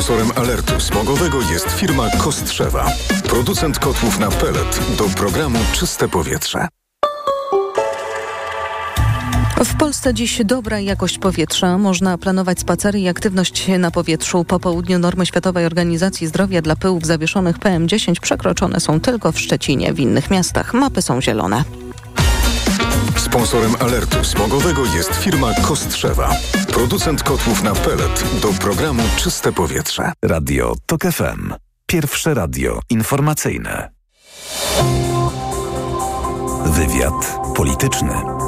Sponsorem alertu smogowego jest firma Kostrzewa. Producent kotłów na pelet do programu Czyste Powietrze. W Polsce dziś dobra jakość powietrza. Można planować spacery i aktywność na powietrzu. Po południu normy Światowej Organizacji Zdrowia dla pyłów zawieszonych PM10 przekroczone są tylko w Szczecinie. W innych miastach mapy są zielone. Sponsorem alertu smogowego jest firma Kostrzewa. Producent kotłów na pelet do programu Czyste Powietrze. Radio TOK FM. Pierwsze radio informacyjne. Wywiad polityczny.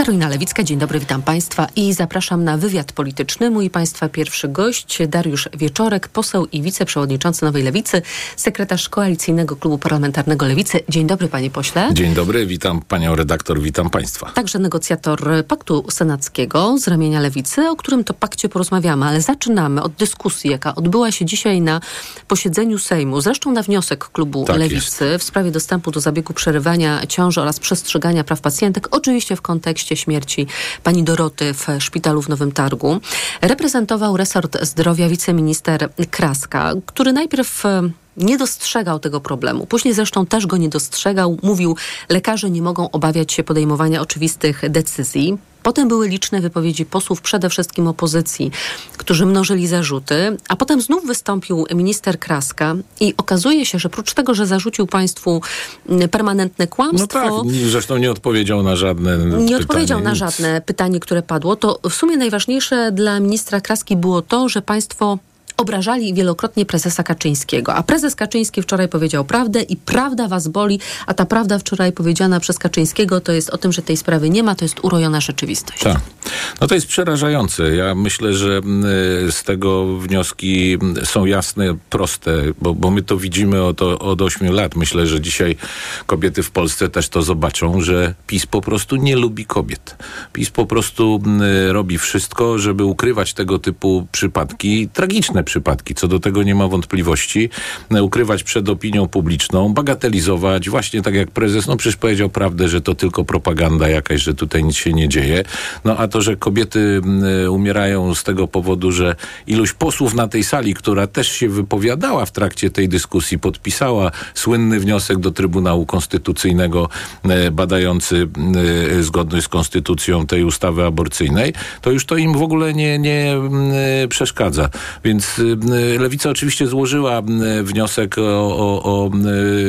Karolina Lewicka, dzień dobry, witam Państwa i zapraszam na wywiad polityczny. Mój Państwa pierwszy gość, Dariusz Wieczorek, poseł i wiceprzewodniczący Nowej Lewicy, sekretarz Koalicyjnego Klubu Parlamentarnego Lewicy. Dzień dobry, panie pośle. Dzień dobry, witam panią redaktor, witam Państwa. Także negocjator Paktu Senackiego z ramienia Lewicy, o którym to pakcie porozmawiamy, ale zaczynamy od dyskusji, jaka odbyła się dzisiaj na posiedzeniu Sejmu, zresztą na wniosek Klubu Tak Lewicy jest. w sprawie dostępu do zabiegu przerywania ciąży oraz przestrzegania praw pacjentek, oczywiście w kontekście śmierci pani Doroty w szpitalu w Nowym Targu. Reprezentował resort zdrowia wiceminister Kraska, który najpierw e, nie dostrzegał tego problemu. Później zresztą też go nie dostrzegał. Mówił, lekarze nie mogą obawiać się podejmowania oczywistych decyzji. Potem były liczne wypowiedzi posłów, przede wszystkim opozycji, którzy mnożyli zarzuty, a potem znów wystąpił minister Kraska i okazuje się, że prócz tego, że zarzucił państwu mm, permanentne No kłamstwo, tak, zresztą nie odpowiedział na żadne nie odpowiedział pytanie, na nic. żadne pytanie, które padło, to w sumie najważniejsze dla ministra Kraski było to, że państwo obrażali wielokrotnie prezesa Kaczyńskiego. A prezes Kaczyński wczoraj powiedział prawdę i prawda was boli, a ta prawda wczoraj powiedziana przez Kaczyńskiego to jest o tym, że tej sprawy nie ma, to jest urojona rzeczywistość. Tak. No to jest przerażające. Ja myślę, że mm, z tego wnioski mm, są jasne, proste, bo, bo my to widzimy od, od 8 lat. Myślę, że dzisiaj kobiety w Polsce też to zobaczą, że PiS po prostu nie lubi kobiet. PiS po prostu mm, robi wszystko, żeby ukrywać tego typu przypadki, tragiczne przypadki, co do tego nie ma wątpliwości, e, ukrywać przed opinią publiczną, bagatelizować, właśnie tak jak prezes, no przecież powiedział prawdę, że to tylko propaganda jakaś, że tutaj nic się nie dzieje. No a to, że kobiety mm, umierają z tego powodu, że ilość posłów na tej sali, która też się wypowiadała w trakcie tej dyskusji, podpisała słynny wniosek do Trybunału Konstytucyjnego e, badający e, zgodność z konstytucją tej ustawy aborcyjnej, to już to im w ogóle nie, nie przeszkadza. Więc Lewica oczywiście złożyła y, wniosek o, o, o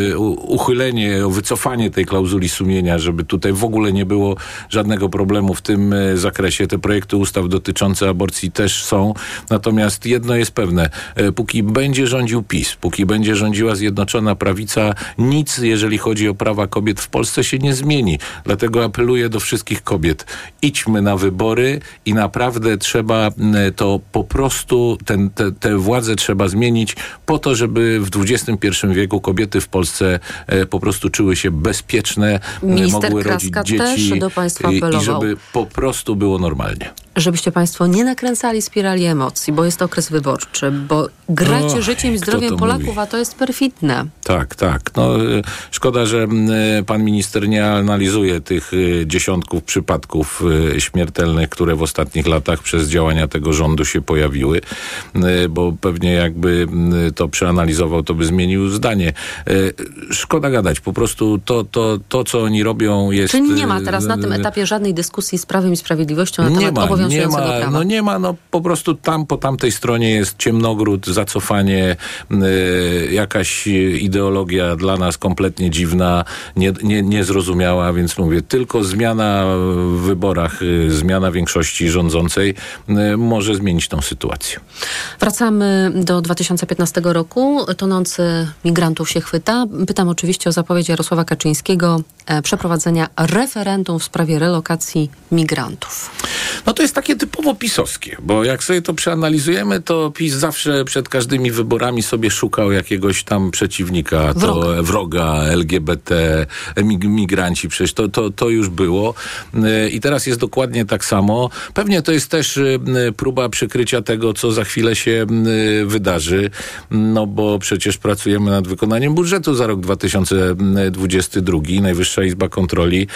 y, uchylenie, o wycofanie tej klauzuli sumienia, żeby tutaj w ogóle nie było żadnego problemu w tym y, zakresie. Te projekty ustaw dotyczące aborcji też są. Natomiast jedno jest pewne. y, Póki będzie rządził PiS, póki będzie rządziła Zjednoczona Prawica, nic, jeżeli chodzi o prawa kobiet w Polsce się nie zmieni. Dlatego apeluję do wszystkich kobiet. Idźmy na wybory i naprawdę trzeba y, to po prostu, ten, te, te władze trzeba zmienić po to, żeby w XXI wieku kobiety w Polsce e, po prostu czuły się bezpieczne, e, Minister mogły rodzić Kraska dzieci też do państwa i, żeby po prostu było normalnie. Żebyście państwo nie nakręcali spirali emocji, bo jest okres wyborczy, bo gracie życiem i zdrowiem Polaków, mówi? a to jest perfidne. Tak, tak. No, e, szkoda, że e, pan minister nie analizuje tych e, dziesiątków przypadków śmiertelnych, które w ostatnich latach przez działania tego rządu się pojawiły, bo pewnie jakby to przeanalizował, to by zmienił zdanie. Szkoda gadać. Po prostu to, to, to co oni robią jest... Czyli nie ma teraz na tym etapie żadnej dyskusji z Prawem i Sprawiedliwością na nie temat nie ma, prawa. no nie ma, no po prostu tam po tamtej stronie jest ciemnogród, zacofanie, y, jakaś ideologia dla nas kompletnie dziwna, nie, nie, niezrozumiała, więc mówię, tylko zmiana w wyborach, y, zmiana większości rządzącej y, może zmienić tą sytuację. Wracamy do 2015 roku. Tonący migrantów się chwyta. Pytam oczywiście o zapowiedź Jarosława Kaczyńskiego e, przeprowadzenia referendum w sprawie relokacji migrantów. No to jest takie typowo pisowskie, bo jak sobie to przeanalizujemy, to PiS zawsze przed każdymi wyborami sobie szukał jakiegoś tam przeciwnika, to Wroga. wroga, LGBT, mig- migranci, przecież to, to, to już było. Y, I teraz jest dokładnie tak samo. Pewnie to jest też y, próba przykrycia tego, co za chwilę się y, wydarzy, no bo przecież pracujemy nad wykonaniem budżetu za rok 2022. Najwyższa Izba Kontroli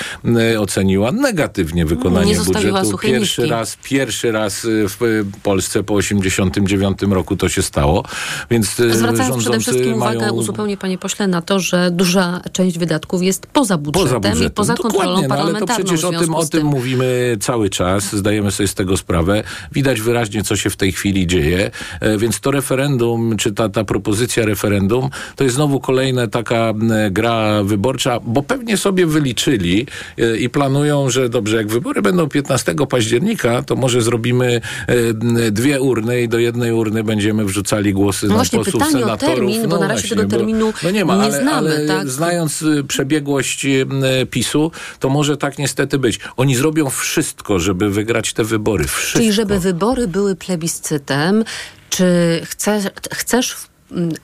y, oceniła negatywnie wykonanie budżetu. pierwszy raz, pierwszy raz y, w Polsce po 89 roku to się stało, więc y, Zwracając przede wszystkim mają... uwagę, uzupełnię panie pośle, na to, że duża część wydatków jest poza budżetem, Poza budżetem. i poza kontrolą Dokładnie, no, ale to parlamentarną. przecież o związku tym, o tym mówimy cały czas, zdajemy sobie z tego sprawę. Widać wyraźnie, co się w tej chwili dzieje, E, więc to referendum, czy ta, ta propozycja referendum, to jest znowu kolejna taka gra wyborcza, bo pewnie sobie wyliczyli e, i planują, że dobrze, jak wybory będą 15 października, to może zrobimy e, dwie urny i do jednej urny będziemy wrzucali głosy No na właśnie, posłów, pytanie o senatorów. termin, bo no na razie właśnie, tego bo- terminu no nie, ma, nie ale, znamy, ale tak? znając y, przebiegłość m, PiSu, to może tak niestety być. Oni zrobią wszystko, żeby wygrać te wybory. Wszystko. Czyli żeby wybory były plebiscytem, czy chce, chcesz mm,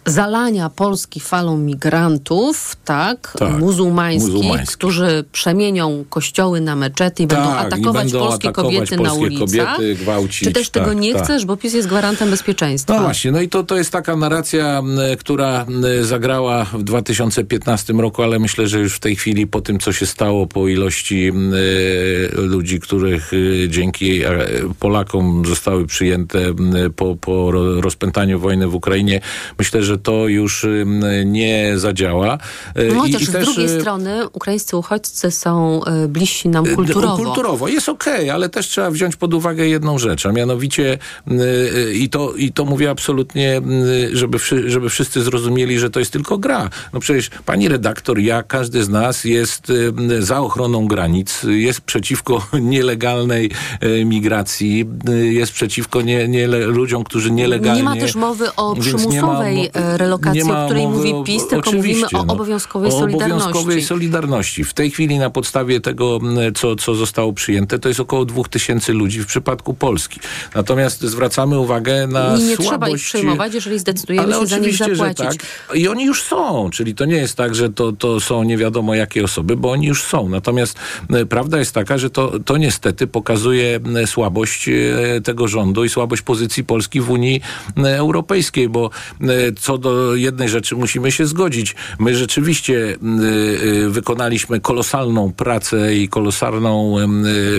zalania Polski falą migrantów, tak, Tak, muzułmańskich, muzułmańskich. którzy przemienią kościoły na meczety i będą Tak, i atakować będą polskie atakować kobiety na polskie ulicach. kobiety, gwałcić, czy też tego tak, nie tak. chcesz, bo PiS jest gwarantem bezpieczeństwa? No właśnie, no i to, to jest taka narracja, która zagrała w 2015 roku, ale myślę, że już w tej chwili po tym, co się stało, po ilości e, ludzi, których e, dzięki e, Polakom zostały przyjęte po, po ro- rozpętaniu wojny w Ukrainie, myślę, że to już m, nie zadziała. No, i- chociaż i z też, drugiej e, strony ukraińscy uchodźcy są bliżsi nam kulturowo. Kulturowo jest okej, ale też trzeba wziąć pod uwagę jedną rzecz, a mianowicie y, y, i to, i to mówię absolutnie, y, żeby, żeby wszyscy zrozumieli, że to jest tylko gra. No przecież pani redaktor, ja, każdy z nas jest y, za ochroną granic, jest przeciwko nielegalnej y, migracji, y, jest przeciwko nie, nie, ludziom, którzy nielegalnie... Nie ma też mowy o Więc nie ma relokacji, nie ma o której mówi o- PiS, tylko mówimy o no. obowiązkowej o solidarności. obowiązkowej solidarności. W tej chwili na podstawie tego, co, co zostało przyjęte, to jest około 2000 ludzi w przypadku Polski. Natomiast zwracamy uwagę na I nie słabość... trzeba ich przejmować, jeżeli zdecydujemy Ale się za nich zapłacić. tak. I oni już są, czyli to nie jest tak, że to, to są nie wiadomo jakie osoby, bo oni już są. Natomiast prawda jest taka, że to, to niestety pokazuje słabość e, tego rządu i słabość pozycji Polski w Unii Europejskiej, bo co do jednej rzeczy musimy się zgodzić. My rzeczywiście m, e, wykonaliśmy kolosalną pracę i kolosalną e,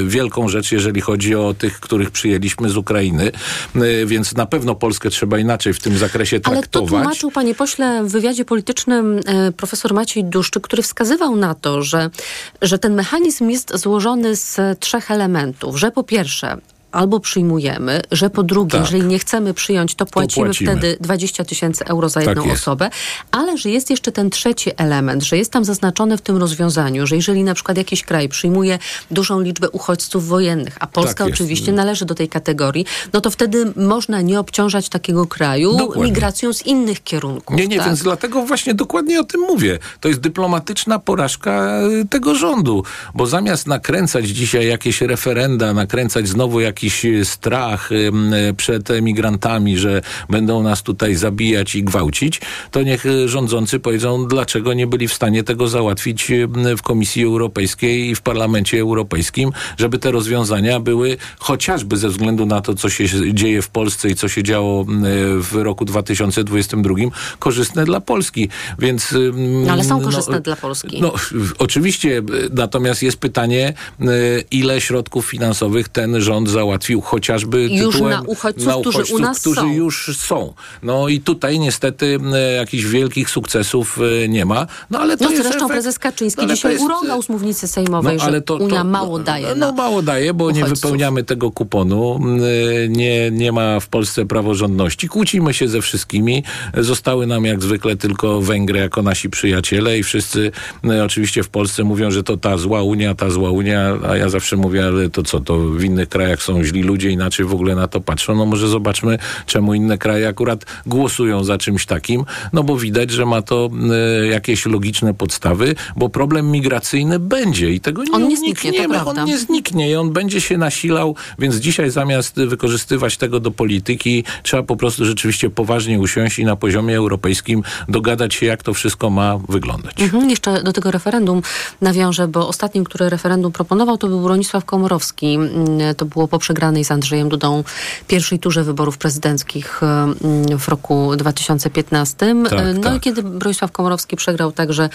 wielką rzecz, jeżeli chodzi o tych, których przyjęliśmy z Ukrainy, E, więc na pewno Polskę trzeba inaczej w tym zakresie Ale to traktować. tłumaczył, panie pośle, w wywiadzie politycznym e, profesor Maciej Duszczyk, który wskazywał na to, że, że ten mechanizm jest złożony z trzech elementów. Że po pierwsze, albo przyjmujemy, że po drugie, Tak. jeżeli nie chcemy przyjąć, to płacimy, płacimy. wtedy 20 tysięcy euro za Tak jedną jest. osobę, ale że jest jeszcze ten trzeci element, że jest tam zaznaczone w tym rozwiązaniu, że jeżeli na przykład jakiś kraj przyjmuje dużą liczbę uchodźców wojennych, a Polska Tak oczywiście należy do tej kategorii, no to wtedy można nie obciążać takiego kraju Dokładnie. migracją z innych kierunków. Nie, nie, tak? więc dlatego właśnie dokładnie o tym mówię. To jest dyplomatyczna porażka y, tego rządu, bo zamiast nakręcać dzisiaj jakieś referenda, nakręcać znowu jakiś y, strach ym, y, przed emigrantami, że będą nas tutaj zabijać i gwałcić, to niech rządzący powiedzą, dlaczego nie byli w stanie tego załatwić w Komisji Europejskiej i w Parlamencie Europejskim, żeby te rozwiązania były chociażby ze względu na to, co się dzieje w Polsce i co się działo w roku 2022, korzystne dla Polski. Więc, ym, Ale są no, korzystne dla Polski. No, oczywiście, natomiast jest pytanie, ile środków finansowych ten rząd załatwił chociażby Już tytułem na uchodźców, którzy u nas którzy są. już są. No i tutaj niestety jakichś wielkich sukcesów y, nie ma. No ale to No jest zresztą efekt, prezes Kaczyński no, ale to dzisiaj jest, urągał z mównicy sejmowej, że Unia mało daje No, na mało daje, bo nie uchodźców. wypełniamy tego kuponu. Y, Nie, nie ma w Polsce praworządności. Kłócimy się ze wszystkimi. Zostały nam jak zwykle tylko Węgry jako nasi przyjaciele i wszyscy y, oczywiście w Polsce mówią, że to ta zła Unia, ta zła Unia, a ja zawsze mówię, ale to co, to w innych krajach są źli ludzie, inaczej w ogóle na to patrzą. No może zobaczmy, czemu inne kraje akurat głosują za czymś takim, no bo widać, że ma to y, jakieś logiczne podstawy, bo problem migracyjny będzie i tego nie On nie zniknie. On nie zniknie i on będzie się nasilał, więc dzisiaj zamiast wykorzystywać tego do polityki, trzeba po prostu rzeczywiście poważnie usiąść i na poziomie europejskim dogadać się, jak to wszystko ma wyglądać. Mhm, jeszcze do tego referendum nawiążę, bo ostatnim, które referendum proponował, to był Bronisław Komorowski. Mm, To było poprzednie przegranej z Andrzejem Dudą pierwszej turze wyborów prezydenckich w roku 2015. Tak, no tak. i kiedy Bronisław Komorowski przegrał także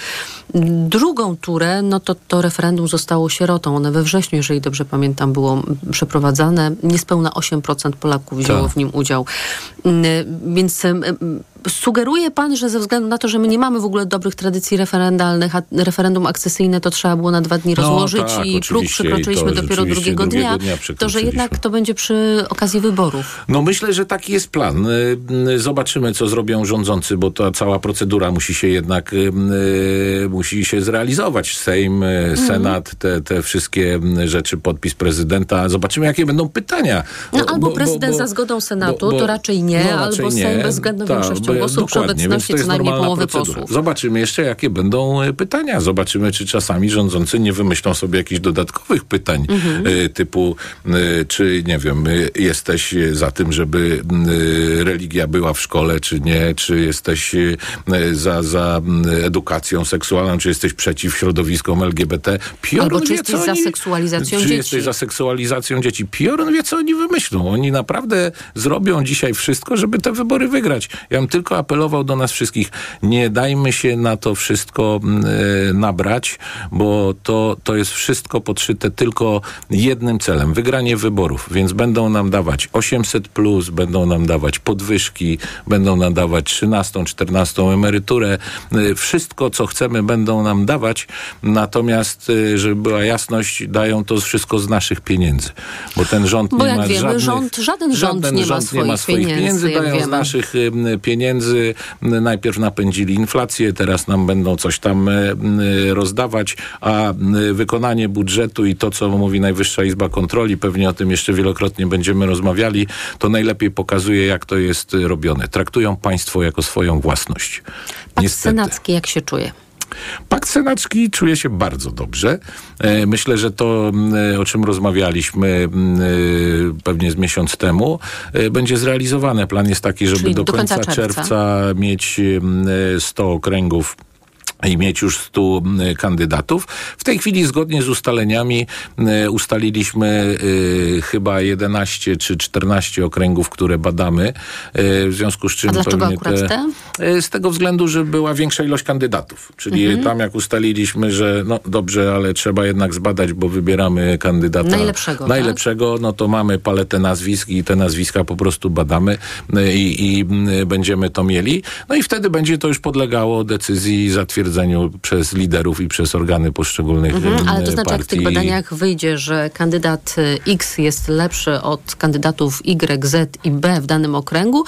drugą turę, no to to referendum zostało sierotą. One we wrześniu, jeżeli dobrze pamiętam, było przeprowadzane. Niespełna 8% Polaków wzięło Tak. w nim udział. Więc sugeruje pan, że ze względu na to, że my nie mamy w ogóle dobrych tradycji referendalnych, a referendum akcesyjne to trzeba było na dwa dni No, rozłożyć tak, i próg przekroczyliśmy dopiero drugiego drugiego dnia, dnia to że jednak to będzie przy okazji wyborów. No myślę, że taki jest plan. Y, y, Zobaczymy, co zrobią rządzący, bo ta cała procedura musi się jednak y, musi się zrealizować. Sejm, Mhm. Senat, te, te wszystkie rzeczy, podpis prezydenta. Zobaczymy, jakie będą pytania. No, Bo- albo bo- prezydent bo- za zgodą Senatu, bo- bo- to raczej nie, no, albo raczej Sejm nie. bezwzględną Tak, większością głosów przy obecności co najmniej połowy procedura. posłów. Zobaczymy jeszcze, jakie będą y, pytania. Zobaczymy, czy czasami rządzący nie wymyślą sobie jakichś dodatkowych pytań Mhm. y, typu, y, czy nie wiem, jesteś za tym, żeby religia była w szkole, czy nie, czy jesteś za, za edukacją seksualną, czy jesteś przeciw środowiskom LGBT. Piorun Albo czy wie, jesteś co za oni- seksualizacją czy dzieci. jesteś za seksualizacją dzieci. Piorun wie, co oni wymyślą. Oni naprawdę zrobią dzisiaj wszystko, żeby te wybory wygrać. Ja bym tylko apelował do nas wszystkich, nie dajmy się na to wszystko mm, e, nabrać, bo to, to jest wszystko podszyte tylko jednym celem, wygranie wyborów. Więc będą nam dawać 800+, plus, będą nam dawać podwyżki, będą nam dawać 13, 14 emeryturę. E, Wszystko, co chcemy, będą nam dawać, natomiast, e, żeby była jasność, dają to wszystko z naszych pieniędzy. Bo ten rząd Bo nie ma wiemy, żadnych, rząd- żaden rząd nie ma swoich pieniędzy, jak dają z wiemy. naszych y, pieniędzy. Najpierw napędzili inflację, teraz nam będą coś tam y, y, rozdawać, a y, wykonanie budżetu i to, co mówi Najwyższa Izba Kontroli, pewnie o tym jeszcze wielokrotnie będziemy rozmawiali, to najlepiej pokazuje, jak to jest robione. Traktują państwo jako swoją własność. Niestety. senacki jak się czuje? Pakt senacki czuje się bardzo dobrze. E, Myślę, że to, m, o czym rozmawialiśmy e, pewnie z miesiąc temu, e, będzie zrealizowane. Plan jest taki, żeby do, do końca końca, czerwca. czerwca mieć m, e, 100 okręgów i mieć już 100 m, kandydatów. W tej chwili zgodnie z ustaleniami ustaliliśmy e, chyba 11 czy 14 okręgów, które badamy. E, w związku z czym A dlaczego akurat te? E, Z tego względu, że była większa ilość kandydatów. Czyli Mhm. tam jak ustaliliśmy, że no dobrze, ale trzeba jednak zbadać, bo wybieramy kandydata Najlepszego, tak? najlepszego no to mamy paletę nazwisk i te nazwiska po prostu badamy i, i będziemy to mieli. No i wtedy będzie to już podlegało decyzji i zatwierdzeniu przez liderów i przez organy poszczególnych Mhm, ale to znaczy, jak w partii. tych badaniach wyjdzie, że kandydat y, X jest lepszy od kandydatów Y, Z i B w danym okręgu,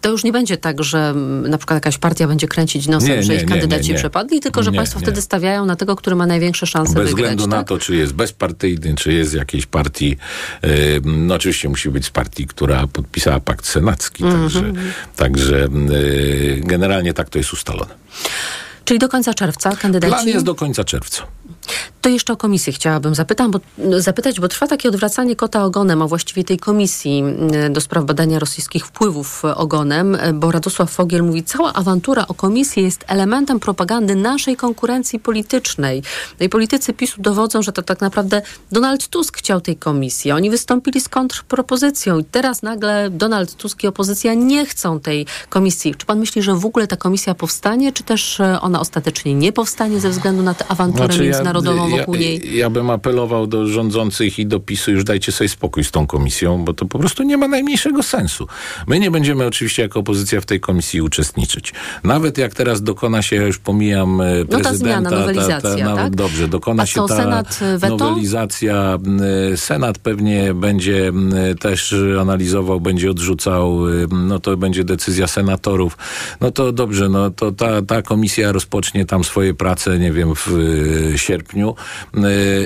to już nie będzie tak, że na przykład jakaś partia będzie kręcić nosem, Nie, że nie, ich nie, kandydaci nie, przepadli, tylko że państwo wtedy stawiają na tego, który ma największe szanse Bez wygrać. względu na tak? to, czy jest bezpartyjny, czy jest jakiejś partii. Yy, no oczywiście musi być z partii, która podpisała pakt senacki. Mhm. Także, także yy, generalnie tak to jest ustalone. Czyli do końca czerwca kandydaci... Plan jest do końca czerwca. To jeszcze o komisję chciałabym zapytam, bo, zapytać, bo trwa takie odwracanie kota ogonem, a właściwie tej komisji y, do spraw badania rosyjskich wpływów y, ogonem, y, bo Radosław Fogiel mówi, cała awantura o komisję jest elementem propagandy naszej konkurencji politycznej. No i politycy PiSu dowodzą, że to tak naprawdę Donald Tusk chciał tej komisji. Oni wystąpili z kontrpropozycją i teraz nagle Donald Tusk i opozycja nie chcą tej komisji. Czy pan myśli, że w ogóle ta komisja powstanie, czy też y, ona ostatecznie nie powstanie ze względu na tę awanturę Znaczy, międzynarodową ja, wokół niej? ja bym apelował do rządzących i do PiSu, już dajcie sobie spokój z tą komisją, bo to po prostu nie ma najmniejszego sensu. My nie będziemy oczywiście jako opozycja w tej komisji uczestniczyć. Nawet jak teraz dokona się, ja już pomijam e, No ta prezydenta, zmiana, nowelizacja, nawet tak? dobrze, dokona A się co, ta Senat, weto? nowelizacja. e, Senat pewnie będzie e, też analizował, będzie odrzucał, e, no to będzie decyzja senatorów. No to dobrze, no to ta, ta komisja rozpocznie tam swoje prace, nie wiem, w e, sierpniu E,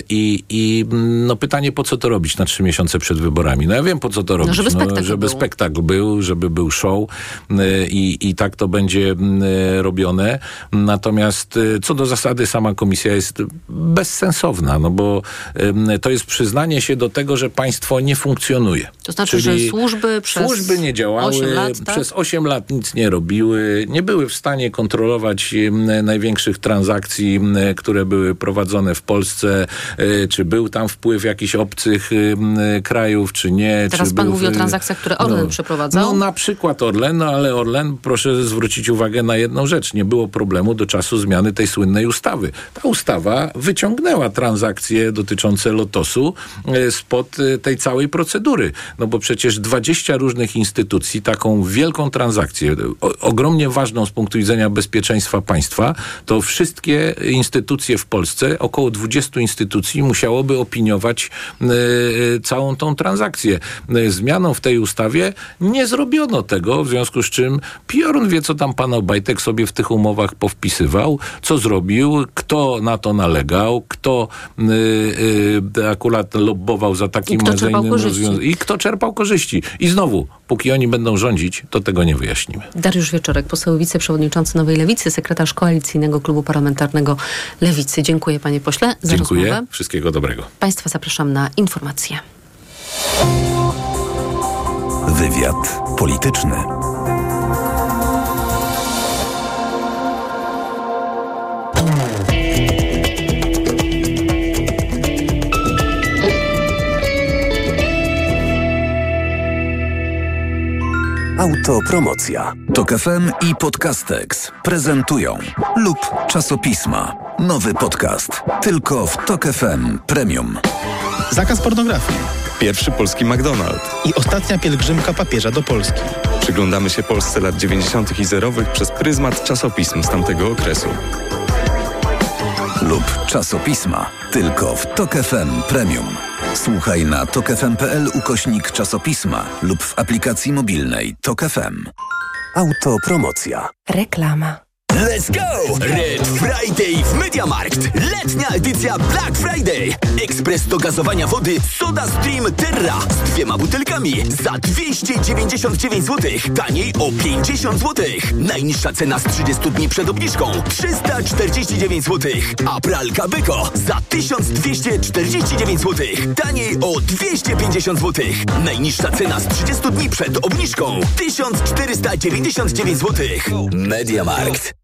i, i no pytanie, po co to robić na trzy miesiące przed wyborami? No ja wiem, po co to robić. żeby spektakl żeby był. spektakl był, żeby był show e, i, i tak to będzie e, robione. Natomiast co do zasady sama komisja jest bezsensowna, no bo to jest przyznanie się do tego, że państwo nie funkcjonuje. To znaczy, że służby przez Służby nie działały, 8 lat, tak? przez 8 lat nic nie robiły, nie były w stanie kontrolować największych transakcji, które były prowadzone w Polsce, y, czy był tam wpływ jakichś obcych y, krajów, czy nie. Teraz czy pan był, mówi o transakcjach, które Orlen no, przeprowadzał? No na przykład Orlen, no ale Orlen, proszę zwrócić uwagę na jedną rzecz. Nie było problemu do czasu zmiany tej słynnej ustawy. Ta ustawa wyciągnęła transakcje dotyczące Lotosu spod tej całej procedury. No bo przecież 20 różnych instytucji taką wielką transakcję, ogromnie ważną z punktu widzenia bezpieczeństwa państwa, to wszystkie instytucje w Polsce, około 20 instytucji musiałoby opiniować y, całą tą transakcję. Zmianą w tej ustawie nie zrobiono tego, w związku z czym Piorun wie, co tam pan Obajtek sobie w tych umowach powpisywał, co zrobił, kto na to nalegał, kto akurat lobbował za takim, rozwiązaniem. I kto czerpał korzyści. I znowu, póki oni będą rządzić, to tego nie wyjaśnimy. Dariusz Wieczorek, poseł wiceprzewodniczący Nowej Lewicy, sekretarz koalicyjnego klubu parlamentarnego Lewicy. Dziękuję panie pośle za Dziękuję. rozmowę. Wszystkiego dobrego. Państwa zapraszam na informacje. Wywiad polityczny. Autopromocja. Tok FM i Podcastex prezentują lub czasopisma. Nowy podcast. Tylko w Tok FM Premium. Zakaz pornografii. Pierwszy polski McDonald's. I ostatnia pielgrzymka papieża do Polski. Przyglądamy się Polsce lat 90. i zerowych przez pryzmat czasopism z tamtego okresu. Lub czasopisma. Tylko w Tok FM Premium. Słuchaj na tokefm.pl ukośnik czasopisma lub w aplikacji mobilnej Tok FM. Autopromocja. Reklama. Let's go! Red Friday w Mediamarkt. Letnia edycja Black Friday. Ekspres do gazowania wody Soda Stream Terra z dwiema butelkami za 299 zł. Taniej o 50 zł. Najniższa cena z 30 dni przed obniżką 349 zł. A pralka Beko za 1249 zł. Taniej o 250 zł. Najniższa cena z 30 dni przed obniżką 1499 zł. Mediamarkt.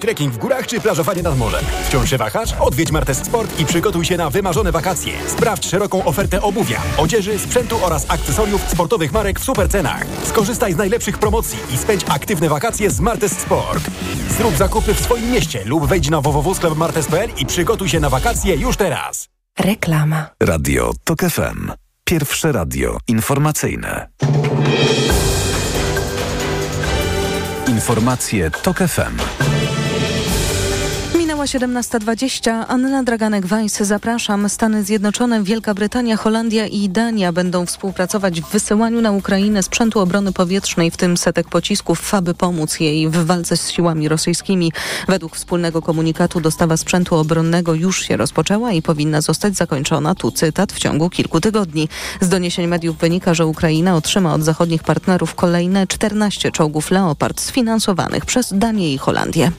Trekking w górach czy plażowanie nad morzem? Wciąż się wahasz? Odwiedź Martes Sport i przygotuj się na wymarzone wakacje. Sprawdź szeroką ofertę obuwia, odzieży, sprzętu oraz akcesoriów sportowych marek w super cenach. Skorzystaj z najlepszych promocji i spędź aktywne wakacje z Martes Sport. Zrób zakupy w swoim mieście lub wejdź na www.martes.pl i przygotuj się na wakacje już teraz. Reklama. Radio TOK FM. Pierwsze radio informacyjne. Informacje TOK FM. Minęła 17.20. Anna Draganek-Weiss, zapraszam. Stany Zjednoczone, Wielka Brytania, Holandia i Dania będą współpracować w wysyłaniu na Ukrainę sprzętu obrony powietrznej, w tym setek pocisków, aby pomóc jej w walce z siłami rosyjskimi. Według wspólnego komunikatu dostawa sprzętu obronnego już się rozpoczęła i powinna zostać zakończona, tu cytat, w ciągu kilku tygodni. Z doniesień mediów wynika, że Ukraina otrzyma od zachodnich partnerów kolejne 14 czołgów Leopard sfinansowanych przez Danię i Holandię.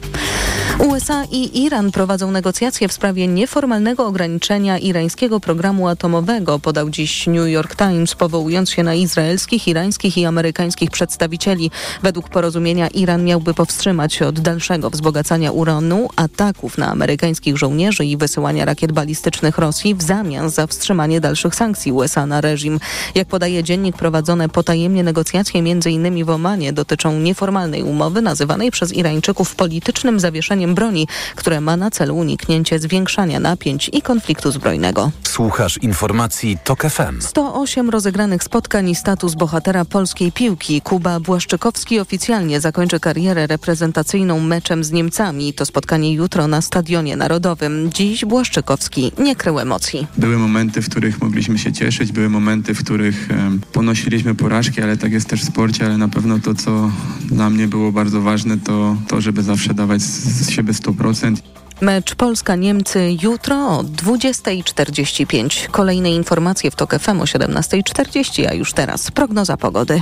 USA i Iran prowadzą negocjacje w sprawie nieformalnego ograniczenia irańskiego programu atomowego, podał dziś New York Times, powołując się na izraelskich, irańskich i amerykańskich przedstawicieli. Według porozumienia Iran miałby powstrzymać się od dalszego wzbogacania uranu, ataków na amerykańskich żołnierzy i wysyłania rakiet balistycznych Rosji w zamian za wstrzymanie dalszych sankcji USA na reżim. Jak podaje dziennik, prowadzone potajemnie negocjacje m.in. w Omanie dotyczą nieformalnej umowy nazywanej przez Irańczyków politycznym zawieszeniem broni, które ma na celu uniknięcie zwiększania napięć i konfliktu zbrojnego. Słuchasz informacji TOK FM. 108 rozegranych spotkań i status bohatera polskiej piłki. Kuba Błaszczykowski oficjalnie zakończy karierę reprezentacyjną meczem z Niemcami. To spotkanie jutro na Stadionie Narodowym. Dziś Błaszczykowski nie krył emocji. Były momenty, w których mogliśmy się cieszyć, były momenty, w których ponosiliśmy porażki, ale tak jest też w sporcie, ale na pewno to, co dla mnie było bardzo ważne, to to, żeby zawsze dawać z siebie 100%. Mecz Polska-Niemcy jutro o 20.45. Kolejne informacje w TOK FM o 17.40, a już teraz prognoza pogody.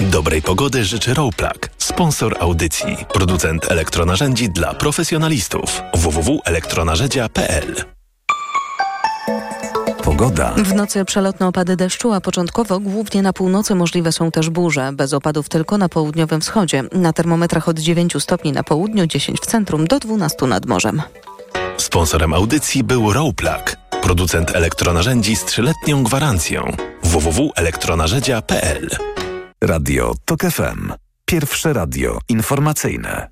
Dobrej pogody życzy Rowplug, sponsor audycji, producent elektronarzędzi dla profesjonalistów. www.elektronarzędzia.pl Pogoda. W nocy przelotne opady deszczu, a początkowo głównie na północy możliwe są też burze, bez opadów tylko na południowym wschodzie. Na termometrach od 9 stopni na południu, 10 w centrum, do 12 nad morzem. Sponsorem audycji był Rowplug, producent elektronarzędzi z trzyletnią gwarancją. www.elektronarzędzia.pl Radio TOK FM. Pierwsze radio informacyjne.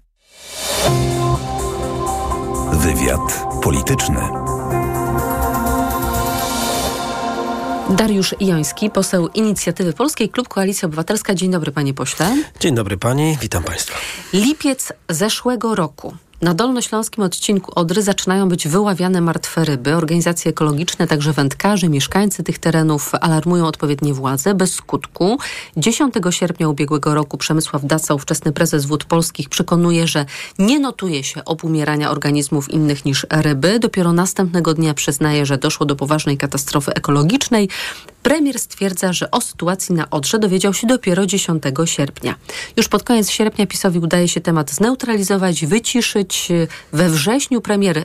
Wywiad polityczny. Dariusz Joński, poseł Inicjatywy Polskiej, Klub Koalicja Obywatelska. Dzień dobry, panie pośle. Dzień dobry pani, witam państwa. Lipiec zeszłego roku. Na dolnośląskim odcinku Odry zaczynają być wyławiane martwe ryby. Organizacje ekologiczne, także wędkarze, mieszkańcy tych terenów alarmują odpowiednie władze bez skutku. 10 sierpnia ubiegłego roku Przemysław Daca, ówczesny prezes Wód Polskich, przekonuje, że nie notuje się obumierania organizmów innych niż ryby. Dopiero następnego dnia przyznaje, że doszło do poważnej katastrofy ekologicznej. Premier stwierdza, że o sytuacji na Odrze dowiedział się dopiero 10 sierpnia. Już pod koniec sierpnia PiSowi udaje się temat zneutralizować, wyciszyć. We wrześniu premier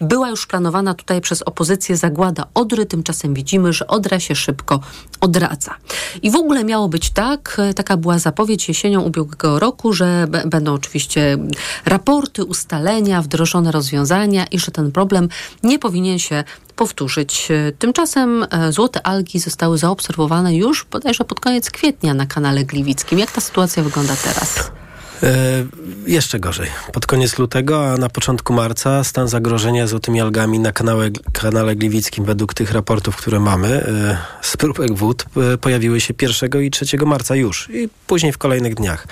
Była już planowana tutaj przez opozycję zagłada Odry. Tymczasem widzimy, że Odra się szybko odradza. I w ogóle miało być tak, taka była zapowiedź jesienią ubiegłego roku, że będą oczywiście raporty, ustalenia, wdrożone rozwiązania i że ten problem nie powinien się powtórzyć. Tymczasem złote algi zostały zaobserwowane już bodajże pod koniec kwietnia na kanale Gliwickim. Jak ta sytuacja wygląda teraz? E, jeszcze gorzej. Pod koniec lutego, a na początku marca stan zagrożenia złotymi algami na kanale, kanale Gliwickim według tych raportów, które mamy e, z próbek wód e, pojawiły się 1 i 3 marca już i później w kolejnych dniach.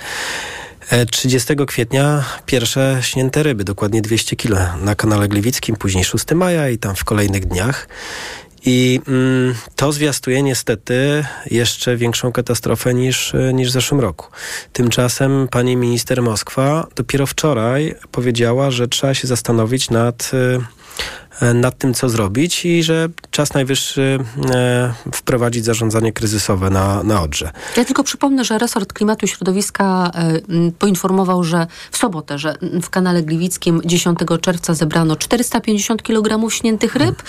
30 kwietnia pierwsze śnięte ryby, dokładnie 200 kg na kanale Gliwickim, później 6 maja i tam w kolejnych dniach. I mm, to zwiastuje niestety jeszcze większą katastrofę niż, niż w zeszłym roku. Tymczasem pani minister Moskwa dopiero wczoraj powiedziała, że trzeba się zastanowić nad nad tym, co zrobić i że czas najwyższy e, wprowadzić zarządzanie kryzysowe na, na Odrze. Ja tylko przypomnę, że resort klimatu i środowiska e, poinformował, że w sobotę, że w kanale Gliwickim 10 czerwca zebrano 450 kg śniętych ryb.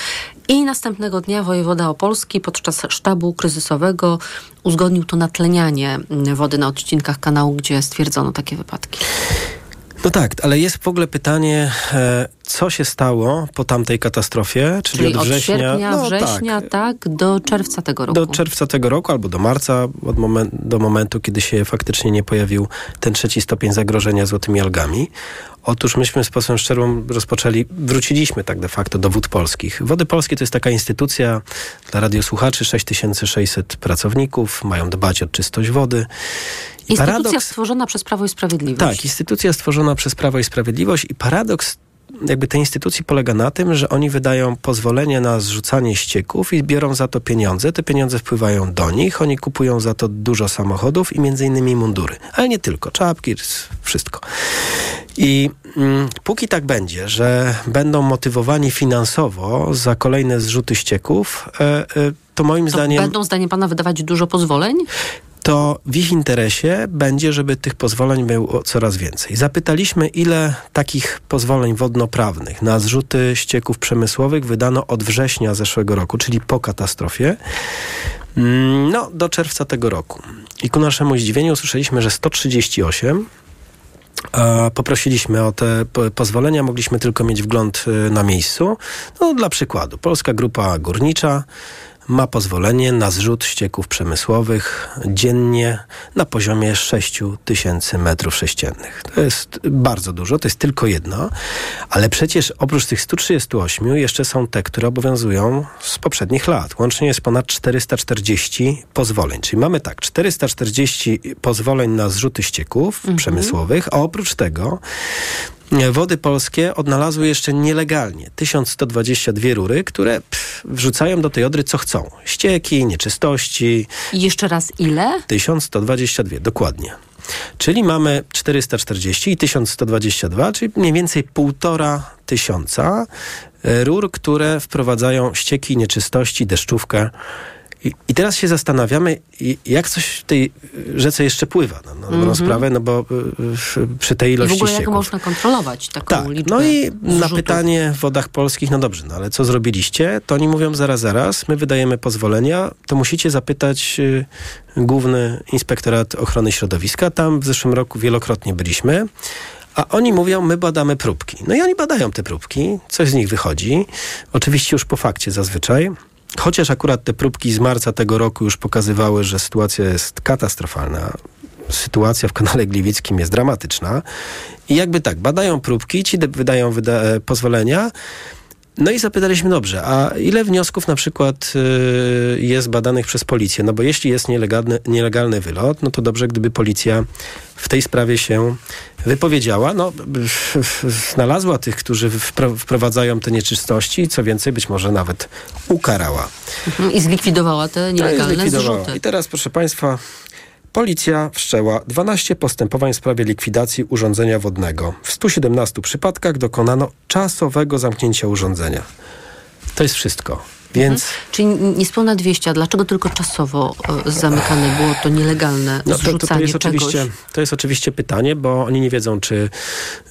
I następnego dnia wojewoda opolski podczas sztabu kryzysowego uzgodnił to natlenianie wody na odcinkach kanału, gdzie stwierdzono takie wypadki. No tak, ale jest w ogóle pytanie, e, co się stało po tamtej katastrofie, czyli, czyli od września, od sierpnia, no, września tak. tak. do czerwca tego roku. Do czerwca tego roku albo do marca, od moment, do momentu, kiedy się faktycznie nie pojawił ten trzeci stopień zagrożenia złotymi algami. Otóż myśmy z posłem Szczerą rozpoczęli, wróciliśmy tak de facto do Wód Polskich. Wody Polskie to jest taka instytucja dla radiosłuchaczy, 6600 pracowników, mają dbać o czystość wody. I instytucja paradoks, stworzona przez Prawo i Sprawiedliwość. Tak, instytucja stworzona przez Prawo i Sprawiedliwość i paradoks jakby tej instytucji polega na tym, że oni wydają pozwolenie na zrzucanie ścieków i biorą za to pieniądze. Te pieniądze wpływają do nich, oni kupują za to dużo samochodów i między innymi mundury. Ale nie tylko, czapki, wszystko. I mm, póki tak będzie, że będą motywowani finansowo za kolejne zrzuty ścieków, e, e, to moim to zdaniem... Będą zdaniem pana wydawać dużo pozwoleń? To w ich interesie będzie, żeby tych pozwoleń było coraz więcej. Zapytaliśmy, ile takich pozwoleń wodnoprawnych na zrzuty ścieków przemysłowych wydano od września zeszłego roku, czyli po katastrofie. Mm, no, do czerwca tego roku. I ku naszemu zdziwieniu usłyszeliśmy, że 138 Poprosiliśmy o te pozwolenia, mogliśmy tylko mieć wgląd y, na miejscu. No, dla przykładu, Polska Grupa Górnicza ma pozwolenie na zrzut ścieków przemysłowych dziennie na poziomie 6 tysięcy metrów sześciennych. To jest bardzo dużo, to jest tylko jedno, ale przecież oprócz tych 138 jeszcze są te, które obowiązują z poprzednich lat. Łącznie jest ponad 440 pozwoleń. Czyli mamy tak, 440 pozwoleń na zrzuty ścieków mhm. przemysłowych, a oprócz tego Wody Polskie odnalazły jeszcze nielegalnie 1122 rury, które pff, wrzucają do tej Odry co chcą. Ścieki, nieczystości. I jeszcze raz ile? 1122, dokładnie. Czyli mamy 440 i 1122, czyli mniej więcej półtora tysiąca e, rur, które wprowadzają ścieki, nieczystości, deszczówkę. I, I, teraz się zastanawiamy, jak coś w tej rzece jeszcze pływa, no, na dobrą mm -hmm. sprawę, no bo y, przy tej ilości I w ogóle ścieków. jak można kontrolować taką tak, liczbę No i zrzutów. na pytanie w wodach polskich, no dobrze, no ale co zrobiliście? To oni mówią zaraz, zaraz, my wydajemy pozwolenia, to musicie zapytać y, Główny Inspektorat Ochrony Środowiska. Tam w zeszłym roku wielokrotnie byliśmy. A oni mówią, my badamy próbki. No i oni badają te próbki, coś z nich wychodzi. Oczywiście już po fakcie zazwyczaj. Chociaż akurat te próbki z marca tego roku już pokazywały, że sytuacja jest katastrofalna. Sytuacja w kanale Gliwickim jest dramatyczna. I jakby tak, badają próbki, ci wydają wyda pozwolenia. No i zapytaliśmy, dobrze, a ile wniosków na przykład y, jest badanych przez policję? No bo jeśli jest nielegalny, nielegalny wylot, no to dobrze, gdyby policja w tej sprawie się wypowiedziała. No, znalazła tych, którzy wprowadzają te nieczystości i co więcej, być może nawet ukarała. Mhm, I zlikwidowała te nielegalne no i zlikwidowała. zrzuty. I teraz, proszę Państwa, Policja wszczęła 12 postępowań w sprawie likwidacji urządzenia wodnego. W 117 przypadkach dokonano czasowego zamknięcia urządzenia. To jest wszystko. Więc... Mhm. Czyli niespełna 200, a dlaczego tylko czasowo y, zamykane było to nielegalne no to, zrzucanie to, to jest czegoś? oczywiście, To jest oczywiście pytanie, bo oni nie wiedzą, czy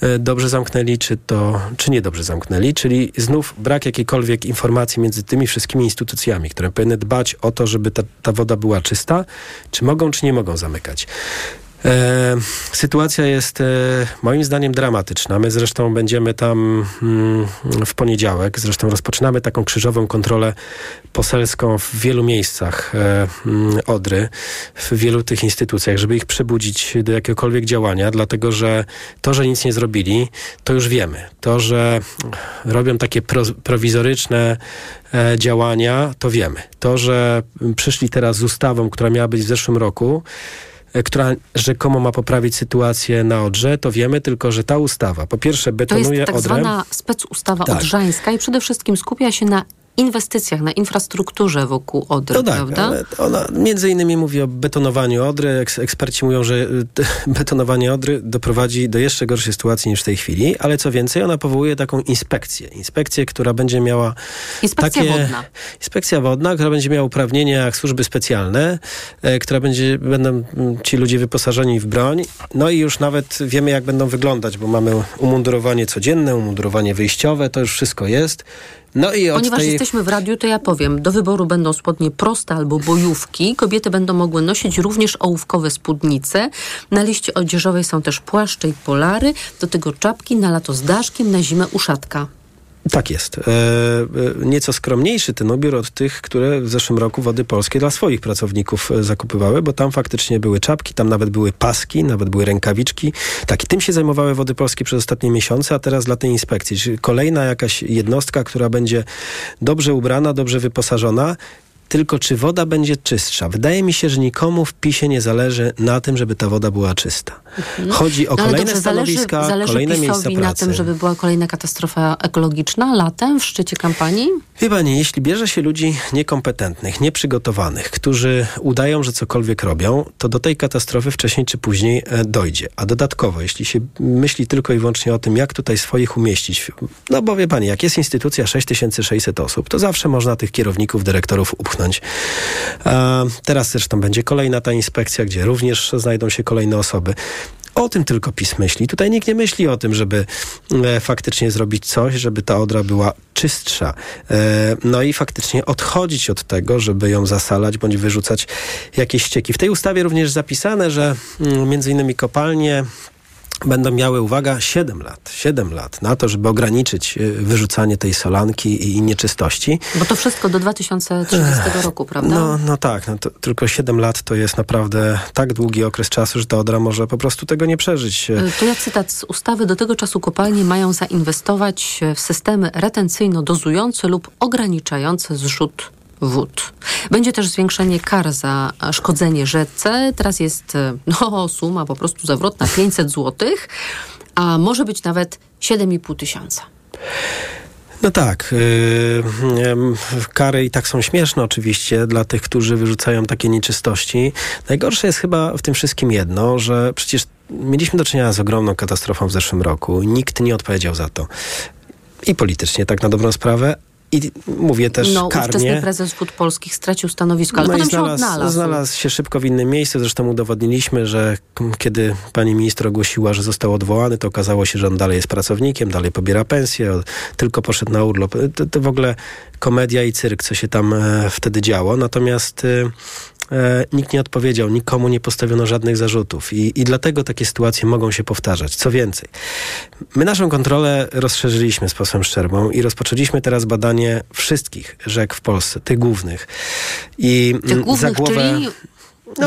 y, dobrze zamknęli, czy to, czy niedobrze zamknęli. Czyli znów brak jakiejkolwiek informacji między tymi wszystkimi instytucjami, które powinny dbać o to, żeby ta, ta woda była czysta, czy mogą, czy nie mogą zamykać. E, sytuacja jest e, moim zdaniem dramatyczna. My zresztą będziemy tam mm, w poniedziałek. Zresztą rozpoczynamy taką krzyżową kontrolę poselską w wielu miejscach e, mm, Odry, w wielu tych instytucjach, żeby ich przebudzić do jakiegokolwiek działania, dlatego że to, że nic nie zrobili, to już wiemy. To, że robią takie pro, prowizoryczne e, działania, to wiemy. To, że przyszli teraz z ustawą, która miała być w zeszłym roku, która rzekomo ma poprawić sytuację na Odrze, to wiemy tylko, że ta ustawa po pierwsze betonuje To jest tak Odrę. zwana specustawa Tak. odrzańska i przede wszystkim skupia się na inwestycjach, na infrastrukturze wokół Odry, No tak, prawda? ona między innymi mówi o betonowaniu Odry. Eks eksperci mówią, że te- betonowanie Odry doprowadzi do jeszcze gorszej sytuacji niż w tej chwili, ale co więcej, ona powołuje taką inspekcję. Inspekcję, która będzie miała Inspekcja takie... wodna. Inspekcja wodna, która będzie miała uprawnienia jak służby specjalne, e, która będzie, będą ci ludzie wyposażeni w broń. No i już nawet wiemy, jak będą wyglądać, bo mamy umundurowanie codzienne, umundurowanie wyjściowe, to już wszystko jest. No i od Ponieważ tej... jesteśmy w radiu, to ja powiem, do wyboru będą spodnie proste albo bojówki. Kobiety będą mogły nosić również ołówkowe spódnice. Na liście odzieżowej są też płaszcze i polary, do tego czapki, na lato z daszkiem, na zimę uszatka. Tak jest. E, e, nieco skromniejszy ten ubiór od tych, które w zeszłym roku Wody Polskie dla swoich pracowników e, zakupywały, bo tam faktycznie były czapki, tam nawet były paski, nawet były rękawiczki. Tak, i tym się zajmowały Wody Polskie przez ostatnie miesiące, a teraz dla tej inspekcji. Czyli kolejna jakaś jednostka, która będzie dobrze ubrana, dobrze wyposażona, tylko czy woda będzie czystsza? Wydaje mi się, że nikomu w PiSie nie zależy na tym, żeby ta woda była czysta. Chodzi o No kolejne dobrze, stanowiska, zależy, zależy kolejne PiSowi miejsca na pracy. tym, żeby była kolejna katastrofa ekologiczna latem w szczycie kampanii? Chyba nie. Jeśli bierze się ludzi niekompetentnych, nieprzygotowanych, którzy udają, że cokolwiek robią, to do tej katastrofy wcześniej czy później e, dojdzie. A dodatkowo, jeśli się myśli tylko i wyłącznie o tym, jak tutaj swoich umieścić, no bo wie pani, jak jest instytucja 6600 osób, to zawsze można tych kierowników, dyrektorów upchnąć. A teraz zresztą będzie kolejna ta inspekcja, gdzie również znajdą się kolejne osoby. O tym tylko PiS myśli. Tutaj nikt nie myśli o tym, żeby e, faktycznie zrobić coś, żeby ta odra była czystsza. E, no i faktycznie odchodzić od tego, żeby ją zasalać bądź wyrzucać jakieś ścieki. W tej ustawie również zapisane, że mm, między innymi kopalnie będą miały, uwaga, 7 lat. 7 lat na to, żeby ograniczyć e, wyrzucanie tej solanki i nieczystości. Bo to wszystko do 2030 roku, prawda? No, no tak, no tylko 7 lat to jest naprawdę tak długi okres czasu, że ta odra może po prostu tego nie przeżyć. Y, To ja cytat z ustawy. Do tego czasu kopalnie mają zainwestować w systemy retencyjno-dozujące lub ograniczające zrzut wód. Będzie też zwiększenie kar za szkodzenie rzece. Teraz jest y, no, suma po prostu zawrotna 500 złotych. a może być nawet 7,5 tysiąca. No tak. Yy, kary i tak są śmieszne oczywiście dla tych, którzy wyrzucają takie nieczystości. Najgorsze jest chyba w tym wszystkim jedno, że przecież mieliśmy do czynienia z ogromną katastrofą w zeszłym roku. Nikt nie odpowiedział za to. I politycznie, tak na dobrą sprawę, i mówię też no, karnie. ówczesny prezes Wód Polskich stracił stanowisko, ale no potem znalazł, się odnalazł. Znalazł się szybko w innym miejscu. Zresztą udowodniliśmy, że kiedy pani minister ogłosiła, że został odwołany, to okazało się, że on dalej jest pracownikiem, dalej pobiera pensję, tylko poszedł na urlop. To, to w ogóle komedia i cyrk, co się tam e, wtedy działo. Natomiast e, e, nikt nie odpowiedział, nikomu nie postawiono żadnych zarzutów i, i dlatego takie sytuacje mogą się powtarzać. Co więcej, my naszą kontrolę rozszerzyliśmy z posłem Szczerbą i rozpoczęliśmy teraz badanie wszystkich rzek w Polsce, tych głównych. I Tych mm, głównych, za głowę... czyli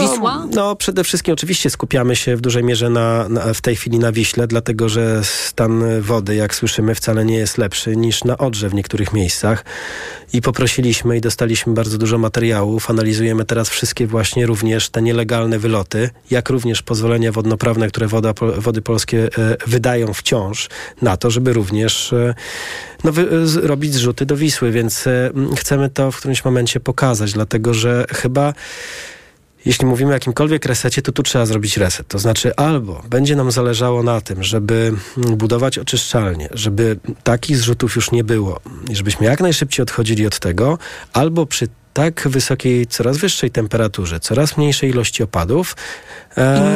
Wisła? No, przede wszystkim oczywiście skupiamy się w dużej mierze na, na, w tej chwili na Wiśle, dlatego że stan wody, jak słyszymy, wcale nie jest lepszy niż na Odrze w niektórych miejscach. I poprosiliśmy i dostaliśmy bardzo dużo materiałów. Analizujemy teraz wszystkie właśnie również te nielegalne wyloty, jak również pozwolenia wodnoprawne, które woda, Wody Polskie e, wydają wciąż na to, żeby również e, no, robić zrzuty do Wisły, więc e, chcemy to w którymś momencie pokazać, dlatego że chyba jeśli mówimy o jakimkolwiek resecie, to tu trzeba zrobić reset. To znaczy albo będzie nam zależało na tym, żeby budować oczyszczalnie, żeby takich zrzutów już nie było i żebyśmy jak najszybciej odchodzili od tego, albo przy tak wysokiej, coraz wyższej temperaturze, coraz mniejszej ilości opadów.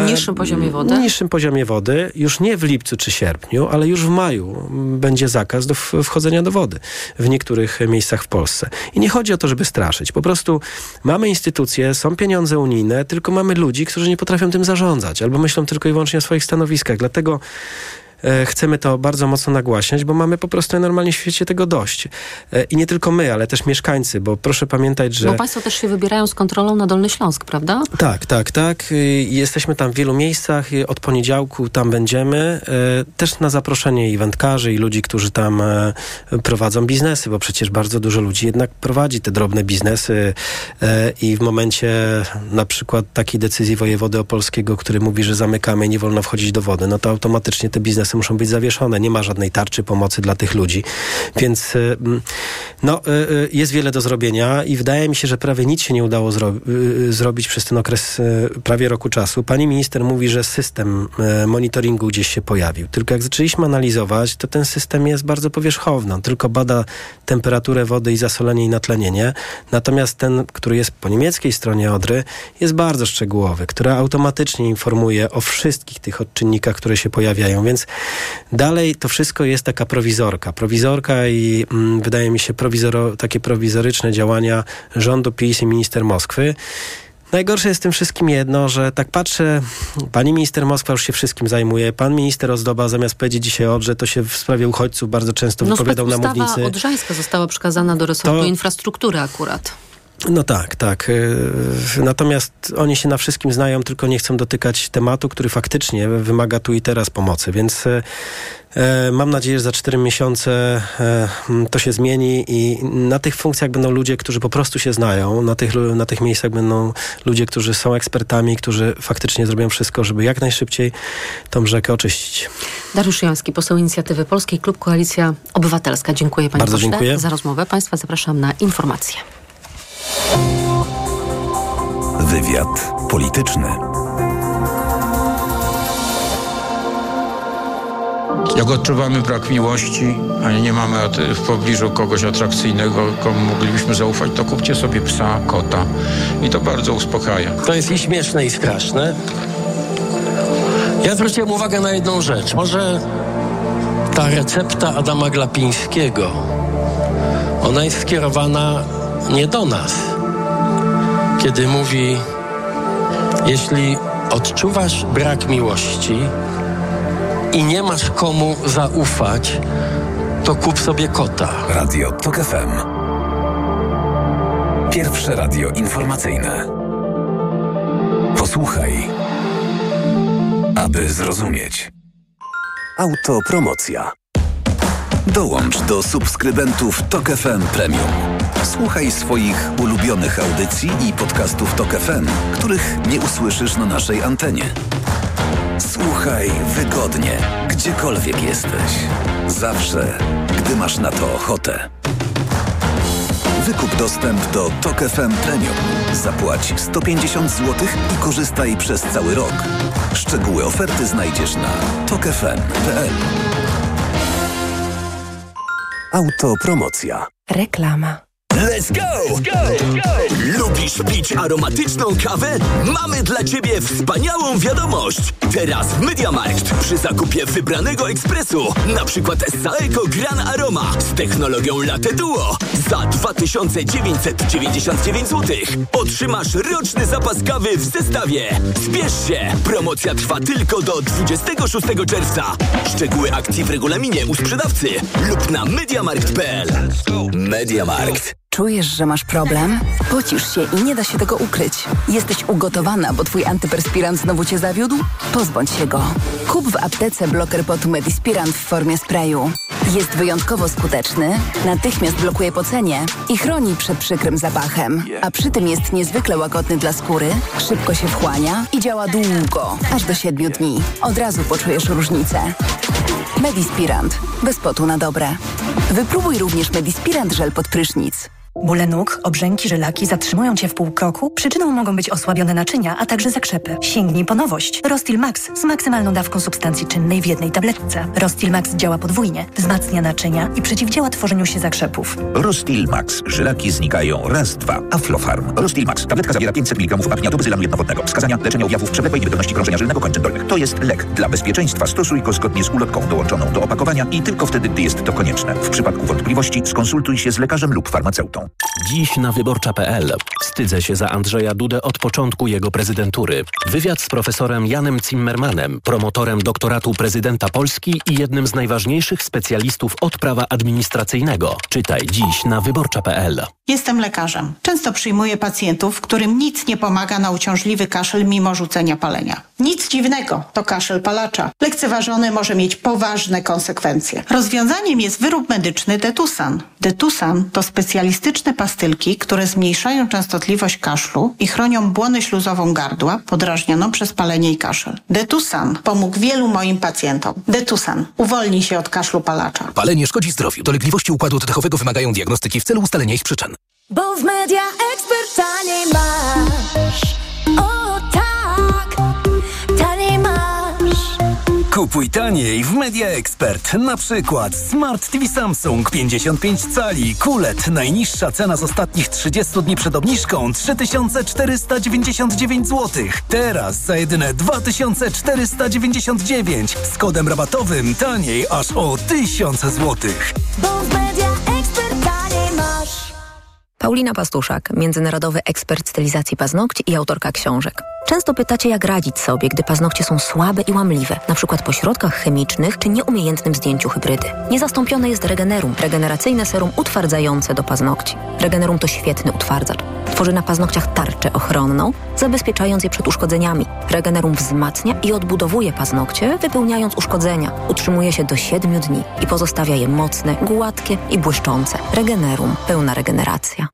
I niższym poziomie wody? Niższym poziomie wody, już nie w lipcu czy sierpniu, ale już w maju będzie zakaz do wchodzenia do wody w niektórych miejscach w Polsce. I nie chodzi o to, żeby straszyć. Po prostu mamy instytucje, są pieniądze unijne, tylko mamy ludzi, którzy nie potrafią tym zarządzać albo myślą tylko i wyłącznie o swoich stanowiskach. Dlatego chcemy to bardzo mocno nagłaśniać, bo mamy po prostu normalnie w świecie tego dość. I nie tylko my, ale też mieszkańcy, bo proszę pamiętać, że... Bo państwo też się wybierają z kontrolą na Dolny Śląsk, prawda? Tak, tak, tak. Jesteśmy tam w wielu miejscach. Od poniedziałku tam będziemy. Też na zaproszenie i wędkarzy, i ludzi, którzy tam prowadzą biznesy, bo przecież bardzo dużo ludzi jednak prowadzi te drobne biznesy i w momencie na przykład takiej decyzji wojewody opolskiego, który mówi, że zamykamy i nie wolno wchodzić do wody, no to automatycznie te biznesy muszą być zawieszone. Nie ma żadnej tarczy pomocy dla tych ludzi. Więc no, jest wiele do zrobienia i wydaje mi się, że prawie nic się nie udało zro zrobić przez ten okres prawie roku czasu. Pani minister mówi, że system monitoringu gdzieś się pojawił. Tylko jak zaczęliśmy analizować, to ten system jest bardzo powierzchowny. On tylko bada temperaturę wody i zasolenie i natlenienie. Natomiast ten, który jest po niemieckiej stronie Odry, jest bardzo szczegółowy, który automatycznie informuje o wszystkich tych odczynnikach, które się pojawiają. Więc dalej to wszystko jest taka prowizorka. Prowizorka i mm, wydaje mi się prowizoro, takie prowizoryczne działania rządu PiS i minister Moskwy. Najgorsze jest w tym wszystkim jedno, że tak patrzę, pani minister Moskwa już się wszystkim zajmuje, pan minister Ozdoba zamiast powiedzieć dzisiaj Odrze, to się w sprawie uchodźców bardzo często no, wypowiadał na mównicy. odrzańska została przekazana do resortu To- infrastruktury akurat. No tak, tak. Yy, Natomiast oni się na wszystkim znają, tylko nie chcą dotykać tematu, który faktycznie wymaga tu i teraz pomocy. Więc e, e, mam nadzieję, że za cztery miesiące e, m, to się zmieni i na tych funkcjach będą ludzie, którzy po prostu się znają. Na tych, na tych miejscach będą ludzie, którzy są ekspertami, którzy faktycznie zrobią wszystko, żeby jak najszybciej tą rzekę oczyścić. Dariusz Joński, poseł Inicjatywy Polskiej, Klub Koalicja Obywatelska. Dziękuję panie Bardzo pośle dziękuję. za rozmowę. Państwa zapraszam na informacje. Wywiad polityczny. Jak odczuwamy brak miłości, a nie mamy w pobliżu kogoś atrakcyjnego, komu moglibyśmy zaufać, to kupcie sobie psa, kota. I to bardzo uspokaja. To jest i śmieszne, i straszne. Ja zwróciłem uwagę na jedną rzecz. Może ta recepta Adama Glapińskiego, ona jest skierowana nie do nas. Kiedy mówi, jeśli odczuwasz brak miłości i nie masz komu zaufać, to kup sobie kota. Radio TOK FM. Pierwsze radio informacyjne. Posłuchaj, aby zrozumieć. Autopromocja. Dołącz do subskrybentów TOK FM Premium. Słuchaj swoich ulubionych audycji i podcastów TOK FM, których nie usłyszysz na naszej antenie. Słuchaj wygodnie, gdziekolwiek jesteś. Zawsze, gdy masz na to ochotę. Wykup dostęp do TOK FM Premium. Zapłać 150 zł i korzystaj przez cały rok. Szczegóły oferty znajdziesz na tokefm.pl. Autopromocja. Reklama. Let's go! go, go! Lubisz pić aromatyczną kawę? Mamy dla Ciebie wspaniałą wiadomość! Teraz w Mediamarkt przy zakupie wybranego ekspresu, na przykład Saeco Gran Aroma z technologią Latte Duo za 2999 zł otrzymasz roczny zapas kawy w zestawie. Spiesz się! Promocja trwa tylko do 26 czerwca. Szczegóły akcji w regulaminie u sprzedawcy lub na mediamarkt.pl. Mediamarkt. Czujesz, że masz problem? Pocisz się i nie da się tego ukryć. Jesteś ugotowana, bo twój antyperspirant znowu cię zawiódł? Pozbądź się go. Kup w aptece bloker potu Medispirant w formie sprayu. Jest wyjątkowo skuteczny, natychmiast blokuje pocenie i chroni przed przykrym zapachem. A przy tym jest niezwykle łagodny dla skóry, szybko się wchłania i działa długo, aż do 7 dni. Od razu poczujesz różnicę. Medispirant. Bez potu na dobre. Wypróbuj również Medispirant żel pod prysznic. Bóle nóg, obrzęki, żylaki zatrzymują Cię w pół kroku? Przyczyną mogą być osłabione naczynia, a także zakrzepy. Sięgnij po nowość. Rostil Max z maksymalną dawką substancji czynnej w jednej tabletce. Rostil Max działa podwójnie, wzmacnia naczynia i przeciwdziała tworzeniu się zakrzepów. Rostil Max. Żylaki znikają. Raz, dwa. Aflofarm. Rostil Max. Tabletka zawiera 500 mg apniatu bezylanu jednowodnego. Wskazania leczenia objawów przewlekłej niewydolności krążenia żylnego kończyn dolnych. To jest lek. Dla bezpieczeństwa stosuj go zgodnie z ulotką dołączoną do opakowania i tylko wtedy, gdy jest to konieczne. W przypadku wątpliwości skonsultuj się z lekarzem lub farmaceutą. Dziś na wyborcza.pl. Wstydzę się za Andrzeja Dudę od początku jego prezydentury. Wywiad z profesorem Janem Zimmermanem, promotorem doktoratu prezydenta Polski i jednym z najważniejszych specjalistów od prawa administracyjnego. Czytaj dziś na wyborcza.pl. Jestem lekarzem. Często przyjmuję pacjentów, którym nic nie pomaga na uciążliwy kaszel mimo rzucenia palenia. Nic dziwnego, to kaszel palacza. Lekceważony może mieć poważne konsekwencje. Rozwiązaniem jest wyrób medyczny Detusan. Detusan to specjalistyczne pastylki, które zmniejszają częstotliwość kaszlu i chronią błonę śluzową gardła podrażnioną przez palenie i kaszel. Detusan pomógł wielu moim pacjentom. Detusan. Uwolnij się od kaszlu palacza. Palenie szkodzi zdrowiu. Dolegliwości układu oddechowego wymagają diagnostyki w celu ustalenia ich przyczyn. Bo w media ekspert taniej masz. Kupuj taniej w Media Expert. Na przykład Smart TV Samsung 55 cali, kulet. Najniższa cena z ostatnich 30 dni przed obniżką 3499 zł. Teraz za jedyne 2499 z kodem rabatowym taniej aż o 1000 zł. Bo w media ekspert taniej masz. Paulina Pastuszak, międzynarodowy ekspert stylizacji paznokci i autorka książek. Często pytacie, jak radzić sobie, gdy paznokcie są słabe i łamliwe, na przykład po środkach chemicznych czy nieumiejętnym zdjęciu hybrydy. Niezastąpione jest Regenerum, regeneracyjne serum utwardzające do paznokci. Regenerum to świetny utwardzacz. Tworzy na paznokciach tarczę ochronną, zabezpieczając je przed uszkodzeniami. Regenerum wzmacnia i odbudowuje paznokcie, wypełniając uszkodzenia. Utrzymuje się do 7 dni i pozostawia je mocne, gładkie i błyszczące. Regenerum. Pełna regeneracja.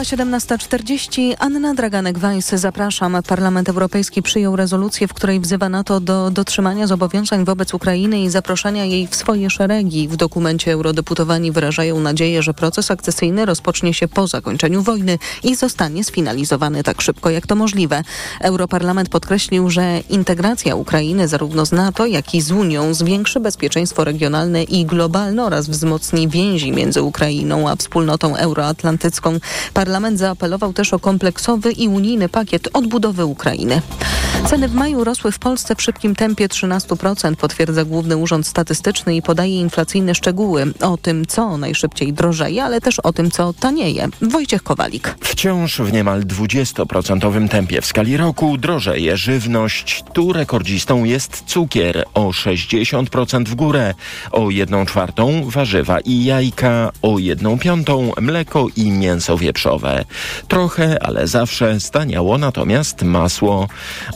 Minęła 17.40. Anna Draganek-Weiss, zapraszam. Parlament Europejski przyjął rezolucję, w której wzywa NATO do dotrzymania zobowiązań wobec Ukrainy i zaproszenia jej w swoje szeregi. W dokumencie eurodeputowani wyrażają nadzieję, że proces akcesyjny rozpocznie się po zakończeniu wojny i zostanie sfinalizowany tak szybko, jak to możliwe. Europarlament podkreślił, że integracja Ukrainy zarówno z NATO, jak i z Unią zwiększy bezpieczeństwo regionalne i globalne oraz wzmocni więzi między Ukrainą a wspólnotą euroatlantycką. Parlament zaapelował też o kompleksowy i unijny pakiet odbudowy Ukrainy. Ceny w maju rosły w Polsce w szybkim tempie 13%, potwierdza Główny Urząd Statystyczny i podaje inflacyjne szczegóły o tym, co najszybciej drożeje, ale też o tym, co tanieje. Wojciech Kowalik. Wciąż w niemal 20% tempie w skali roku drożeje żywność. Tu rekordzistą jest cukier o 60% w górę, o 1 czwartą warzywa i jajka, o 1 piątą mleko i mięso wieprzowe. Trochę, ale zawsze staniało natomiast masło.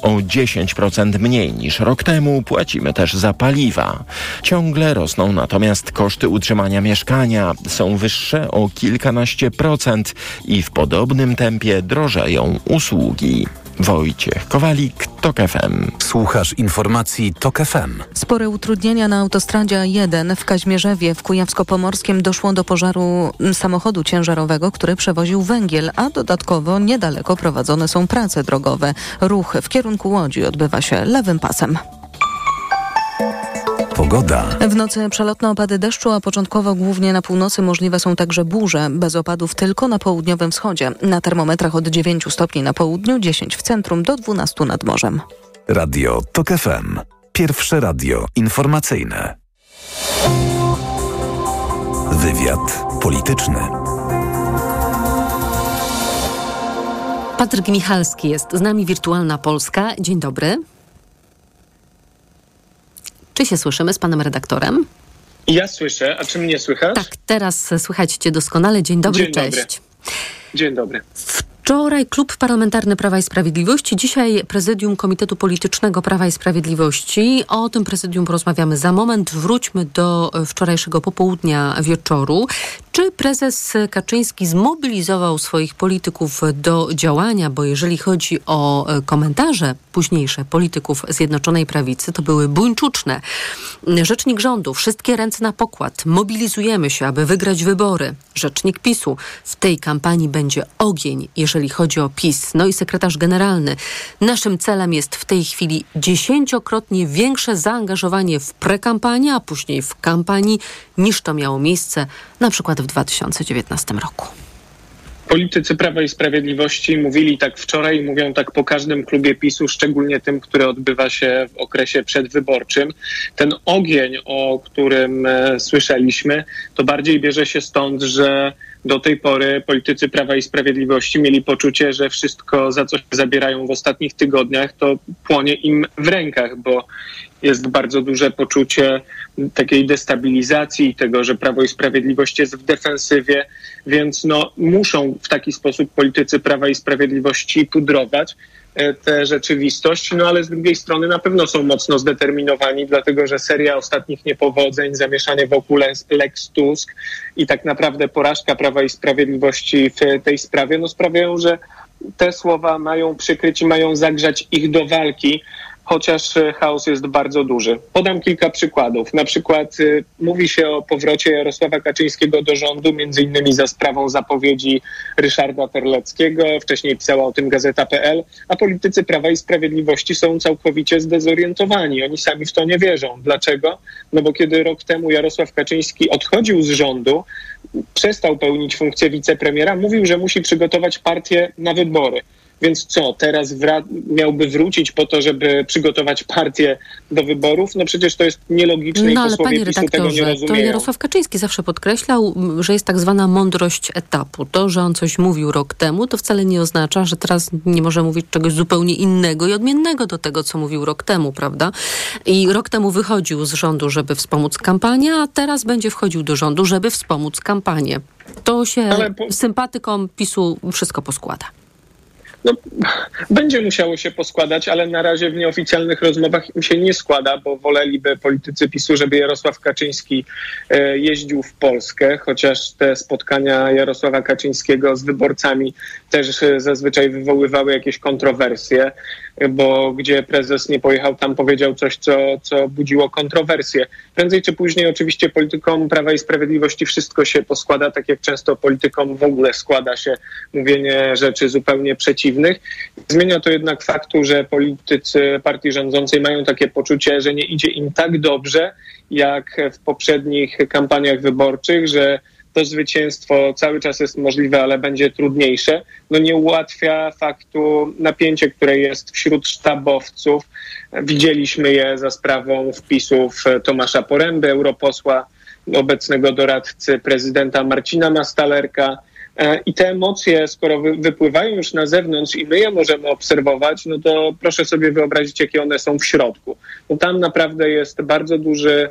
O 10% mniej niż rok temu płacimy też za paliwa. Ciągle rosną natomiast koszty utrzymania mieszkania. Są wyższe o kilkanaście procent i w podobnym tempie drożeją usługi. Wojciech Kowalik, TOK FM. Słuchasz informacji TOK FM. Spore utrudnienia na autostradzie 1 w Kaźmierzewie w Kujawsko-Pomorskim doszło do pożaru samochodu ciężarowego, który przewoził węgiel, a dodatkowo niedaleko prowadzone są prace drogowe. Ruch w kierunku Łodzi odbywa się lewym pasem. Pogoda. W nocy przelotne opady deszczu, a początkowo głównie na północy możliwe są także burze, bez opadów tylko na południowym wschodzie. Na termometrach od 9 stopni na południu, 10 w centrum do 12 nad morzem. Radio TOK FM. Pierwsze radio informacyjne. Wywiad polityczny. Patryk Michalski jest z nami, Wirtualna Polska. Dzień dobry. Czy się słyszymy z panem redaktorem? Ja słyszę, a czy mnie słychać? Tak, teraz słychać cię doskonale. Dzień dobry, Dzień cześć. dobry. Dzień dobry. Wczoraj Klub Parlamentarny Prawa i Sprawiedliwości, dzisiaj Prezydium Komitetu Politycznego Prawa i Sprawiedliwości. O tym prezydium porozmawiamy za moment. Wróćmy do wczorajszego popołudnia wieczoru. Czy prezes Kaczyński zmobilizował swoich polityków do działania? Bo jeżeli chodzi o e, komentarze późniejsze polityków Zjednoczonej Prawicy, to były buńczuczne. Rzecznik rządu, wszystkie ręce na pokład. Mobilizujemy się, aby wygrać wybory. Rzecznik PiSu, w tej kampanii będzie ogień, jeżeli chodzi o PiS. No i sekretarz generalny. Naszym celem jest w tej chwili dziesięciokrotnie większe zaangażowanie w prekampanię, a później w kampanii, niż to miało miejsce na przykład w 2019 roku. Politycy Prawa i Sprawiedliwości mówili tak wczoraj, mówią tak po każdym klubie PiSu, szczególnie tym, który odbywa się w okresie przedwyborczym. Ten ogień, o którym e, słyszeliśmy, to bardziej bierze się stąd, że do tej pory politycy Prawa i Sprawiedliwości mieli poczucie, że wszystko, za co się zabierają w ostatnich tygodniach, to płonie im w rękach, bo jest bardzo duże poczucie takiej destabilizacji, tego, że Prawo i Sprawiedliwość jest w defensywie, więc no, muszą w taki sposób politycy Prawa i Sprawiedliwości pudrować e, tę rzeczywistość, no ale z drugiej strony na pewno są mocno zdeterminowani, dlatego że seria ostatnich niepowodzeń, zamieszanie wokół Lex- Tusk i tak naprawdę porażka Prawa i Sprawiedliwości w tej sprawie, no sprawiają, że te słowa mają przykryć i mają zagrzać ich do walki, chociaż e, chaos jest bardzo duży. Podam kilka przykładów. Na przykład y, mówi się o powrocie Jarosława Kaczyńskiego do rządu, między innymi za sprawą zapowiedzi Ryszarda Terleckiego. Wcześniej pisała o tym Gazeta.pl, a politycy Prawa i Sprawiedliwości są całkowicie zdezorientowani. Oni sami w to nie wierzą. Dlaczego? No bo kiedy rok temu Jarosław Kaczyński odchodził z rządu, przestał pełnić funkcję wicepremiera, mówił, że musi przygotować partię na wybory. Więc co, teraz miałby wrócić po to, żeby przygotować partię do wyborów? No przecież to jest nielogiczne i No ale posłowie panie PiSu tego nie redaktorze, to rozumieją. Jarosław Kaczyński zawsze podkreślał, że jest tak zwana mądrość etapu. To, że on coś mówił rok temu, to wcale nie oznacza, że teraz nie może mówić czegoś zupełnie innego i odmiennego do tego, co mówił rok temu, prawda? I rok temu wychodził z rządu, żeby wspomóc kampanię, a teraz będzie wchodził do rządu, żeby wspomóc kampanię. To się sympatykom PiSu wszystko poskłada. No, będzie musiało się poskładać, ale na razie w nieoficjalnych rozmowach im się nie składa, bo woleliby politycy PiSu, żeby Jarosław Kaczyński e, jeździł w Polskę, chociaż te spotkania Jarosława Kaczyńskiego z wyborcami też e, zazwyczaj wywoływały jakieś kontrowersje, bo gdzie prezes nie pojechał, tam powiedział coś, co, co budziło kontrowersje. Prędzej czy później oczywiście politykom Prawa i Sprawiedliwości wszystko się poskłada, tak jak często politykom w ogóle składa się mówienie rzeczy zupełnie przeciwnych. Zmienia to jednak faktu, że politycy partii rządzącej mają takie poczucie, że nie idzie im tak dobrze, jak w poprzednich kampaniach wyborczych, że to zwycięstwo cały czas jest możliwe, ale będzie trudniejsze. No nie ułatwia faktu napięcie, które jest wśród sztabowców. Widzieliśmy je za sprawą wpisów Tomasza Poręby, europosła, obecnego doradcy prezydenta Marcina Mastalerka. E, I te emocje, skoro wy, wypływają już na zewnątrz i my je możemy obserwować, no to proszę sobie wyobrazić, jakie one są w środku. No tam naprawdę jest bardzo duży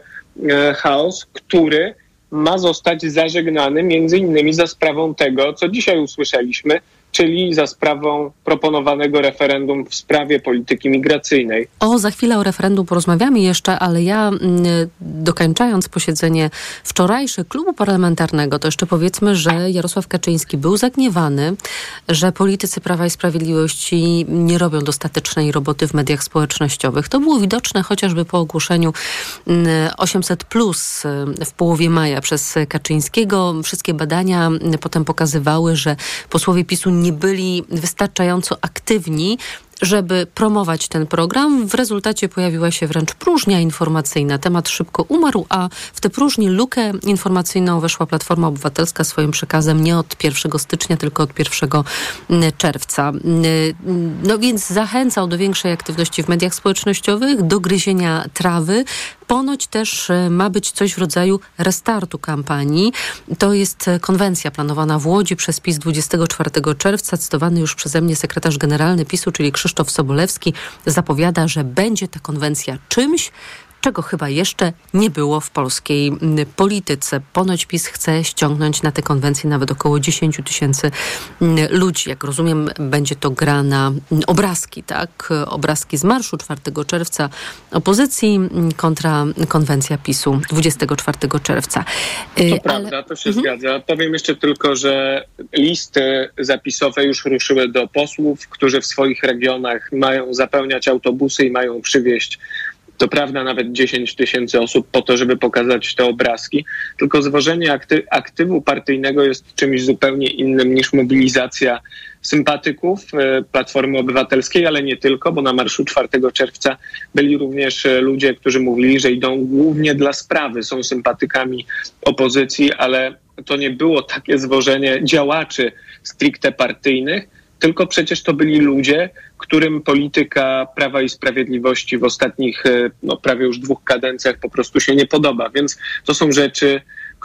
e, chaos, który ma zostać zażegnany między innymi za sprawą tego, co dzisiaj usłyszeliśmy, czyli za sprawą proponowanego referendum w sprawie polityki migracyjnej. O, za chwilę o referendum porozmawiamy jeszcze, ale ja mm, dokończając posiedzenie wczorajsze klubu parlamentarnego, to jeszcze powiedzmy, że Jarosław Kaczyński był zagniewany, że politycy Prawa i Sprawiedliwości nie robią dostatecznej roboty w mediach społecznościowych. To było widoczne chociażby po ogłoszeniu 800 mm, plus w połowie maja przez Kaczyńskiego. Wszystkie badania potem pokazywały, że posłowie PiSu nie byli wystarczająco aktywni żeby promować ten program. W rezultacie pojawiła się wręcz próżnia informacyjna. Temat szybko umarł, a w tę próżnię, lukę informacyjną weszła Platforma Obywatelska swoim przekazem nie od 1 stycznia, tylko od 1 mm, czerwca. Mm, no więc zachęcał do większej aktywności w mediach społecznościowych, do gryzienia trawy. Ponoć też e, ma być coś w rodzaju restartu kampanii. To jest konwencja planowana w Łodzi przez PiS 24 czerwca, cytowany już przeze mnie sekretarz generalny PiSu, czyli Krzysztof Sobolewski, zapowiada, że będzie ta konwencja czymś, czego chyba jeszcze nie było w polskiej polityce. Ponoć PiS chce ściągnąć na tę konwencję nawet około 10 tysięcy ludzi. Jak rozumiem, będzie to gra na obrazki, tak? Obrazki z marszu 4 czerwca opozycji kontra konwencja PiSu 24 czerwca. Y, to Ale... prawda, to się mhm. zgadza. Powiem jeszcze tylko, że listy zapisowe już ruszyły do posłów, którzy w swoich regionach mają zapełniać autobusy i mają przywieźć to prawda nawet 10 tysięcy osób po to, żeby pokazać te obrazki, tylko zwożenie akty aktywu partyjnego jest czymś zupełnie innym niż mobilizacja sympatyków e, Platformy Obywatelskiej, ale nie tylko, bo na marszu 4 czerwca byli również e, ludzie, którzy mówili, że idą głównie dla sprawy, są sympatykami opozycji, ale to nie było takie zwożenie działaczy stricte partyjnych, tylko przecież to byli ludzie, którym polityka Prawa i Sprawiedliwości w ostatnich e, no, prawie już dwóch kadencjach po prostu się nie podoba. Więc to są rzeczy,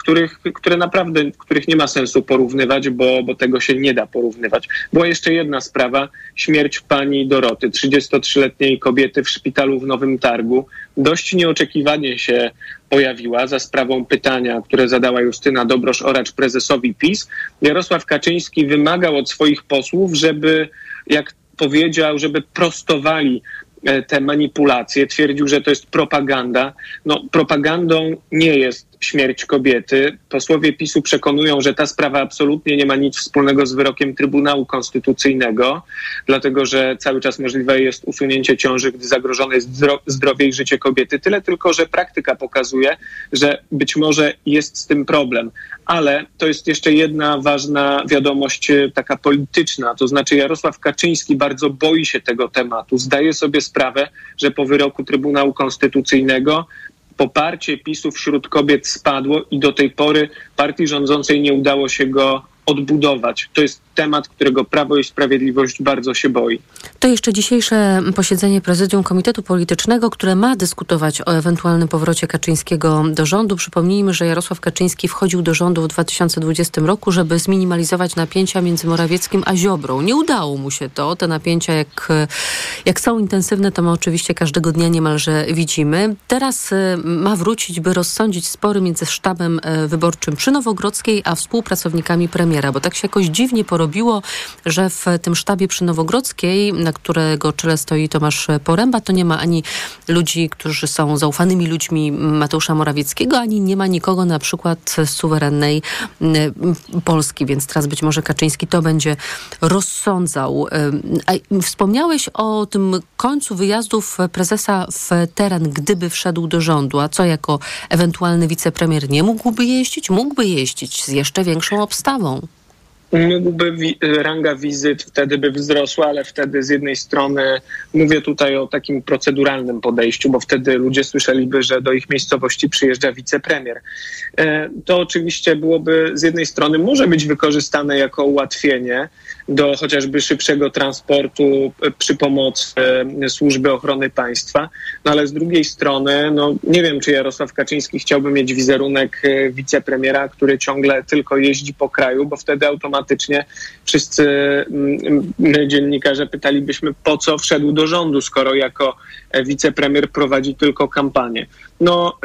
których, które naprawdę, których nie ma sensu porównywać, bo, bo tego się nie da porównywać. Była jeszcze jedna sprawa, śmierć pani Doroty, 33-letniej kobiety w szpitalu w Nowym Targu. Dość nieoczekiwanie się pojawiła za sprawą pytania, które zadała Justyna Dobrosz-Oracz prezesowi PiS. Jarosław Kaczyński wymagał od swoich posłów, żeby jak powiedział, żeby prostowali e, te manipulacje, twierdził, że to jest propaganda. No, propagandą nie jest śmierć kobiety. Posłowie PiSu przekonują, że ta sprawa absolutnie nie ma nic wspólnego z wyrokiem Trybunału Konstytucyjnego, dlatego że cały czas możliwe jest usunięcie ciąży, gdy zagrożone jest zdrowie i życie kobiety. Tyle tylko, że praktyka pokazuje, że być może jest z tym problem. Ale to jest jeszcze jedna ważna wiadomość e, taka polityczna, to znaczy Jarosław Kaczyński bardzo boi się tego tematu. Zdaje sobie sprawę, że po wyroku Trybunału Konstytucyjnego poparcie PiSu wśród kobiet spadło i do tej pory partii rządzącej nie udało się go odbudować. To jest temat, którego Prawo i Sprawiedliwość bardzo się boi. To jeszcze dzisiejsze posiedzenie Prezydium Komitetu Politycznego, które ma dyskutować o ewentualnym powrocie Kaczyńskiego do rządu. Przypomnijmy, że Jarosław Kaczyński wchodził do rządu w 2020 roku, żeby zminimalizować napięcia między Morawieckim a Ziobrą. Nie udało mu się to. Te napięcia, jak, jak są intensywne, to my oczywiście każdego dnia niemalże widzimy. Teraz y, ma wrócić, by rozsądzić spory między sztabem y, wyborczym przy Nowogrodzkiej, a współpracownikami premiera, bo tak się jakoś dziwnie porobiło robiło, że w tym sztabie przy Nowogrodzkiej, na którego czele stoi Tomasz Poręba, to nie ma ani ludzi, którzy są zaufanymi ludźmi Mateusza Morawieckiego, ani nie ma nikogo na przykład z suwerennej mm, Polski, więc teraz być może Kaczyński to będzie rozsądzał. Wspomniałeś o tym końcu wyjazdów prezesa w teren, gdyby wszedł do rządu, a co jako ewentualny wicepremier nie mógłby jeździć? Mógłby jeździć z jeszcze większą obstawą mógłby ranga wizyt wtedy by wzrosła, ale wtedy z jednej strony mówię tutaj o takim proceduralnym podejściu, bo wtedy ludzie słyszeliby, że do ich miejscowości przyjeżdża wicepremier. E, to oczywiście byłoby z jednej strony może być wykorzystane jako ułatwienie, do chociażby szybszego transportu e, przy pomocy e, służby ochrony państwa. No ale z drugiej strony, no nie wiem, czy Jarosław Kaczyński chciałby mieć wizerunek e, wicepremiera, który ciągle tylko jeździ po kraju, bo wtedy automatycznie wszyscy mm, my, dziennikarze, pytalibyśmy, po co wszedł do rządu, skoro jako wicepremier prowadzi tylko kampanię. No,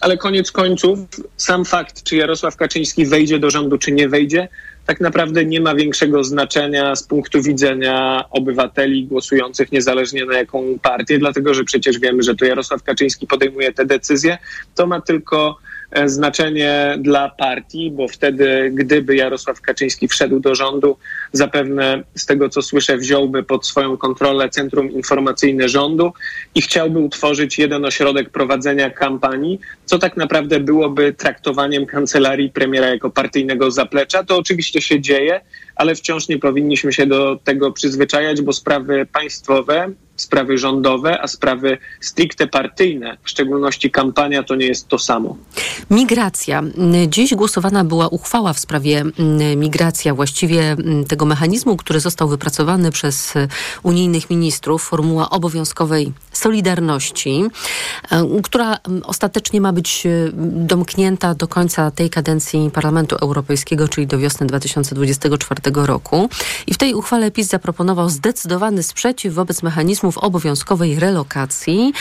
ale koniec końców, sam fakt, czy Jarosław Kaczyński wejdzie do rządu, czy nie wejdzie, tak naprawdę nie ma większego znaczenia z punktu widzenia obywateli głosujących niezależnie na jaką partię, dlatego że przecież wiemy, że to Jarosław Kaczyński podejmuje te decyzje. To ma tylko znaczenie dla partii, bo wtedy, gdyby Jarosław Kaczyński wszedł do rządu, zapewne z tego co słyszę, wziąłby pod swoją kontrolę Centrum Informacyjne Rządu i chciałby utworzyć jeden ośrodek prowadzenia kampanii, co tak naprawdę byłoby traktowaniem kancelarii premiera jako partyjnego zaplecza. To oczywiście się dzieje, ale wciąż nie powinniśmy się do tego przyzwyczajać, bo sprawy państwowe sprawy rządowe, a sprawy stricte partyjne, w szczególności kampania, to nie jest to samo. Migracja. Dziś głosowana była uchwała w sprawie migracja, właściwie tego mechanizmu, który został wypracowany przez e, unijnych ministrów, formuła obowiązkowej solidarności, e, która ostatecznie ma być e, domknięta do końca tej kadencji Parlamentu Europejskiego, czyli do wiosny 2024 roku. I w tej uchwale PiS zaproponował zdecydowany sprzeciw wobec mechanizmu mechanizmów obowiązkowej relokacji.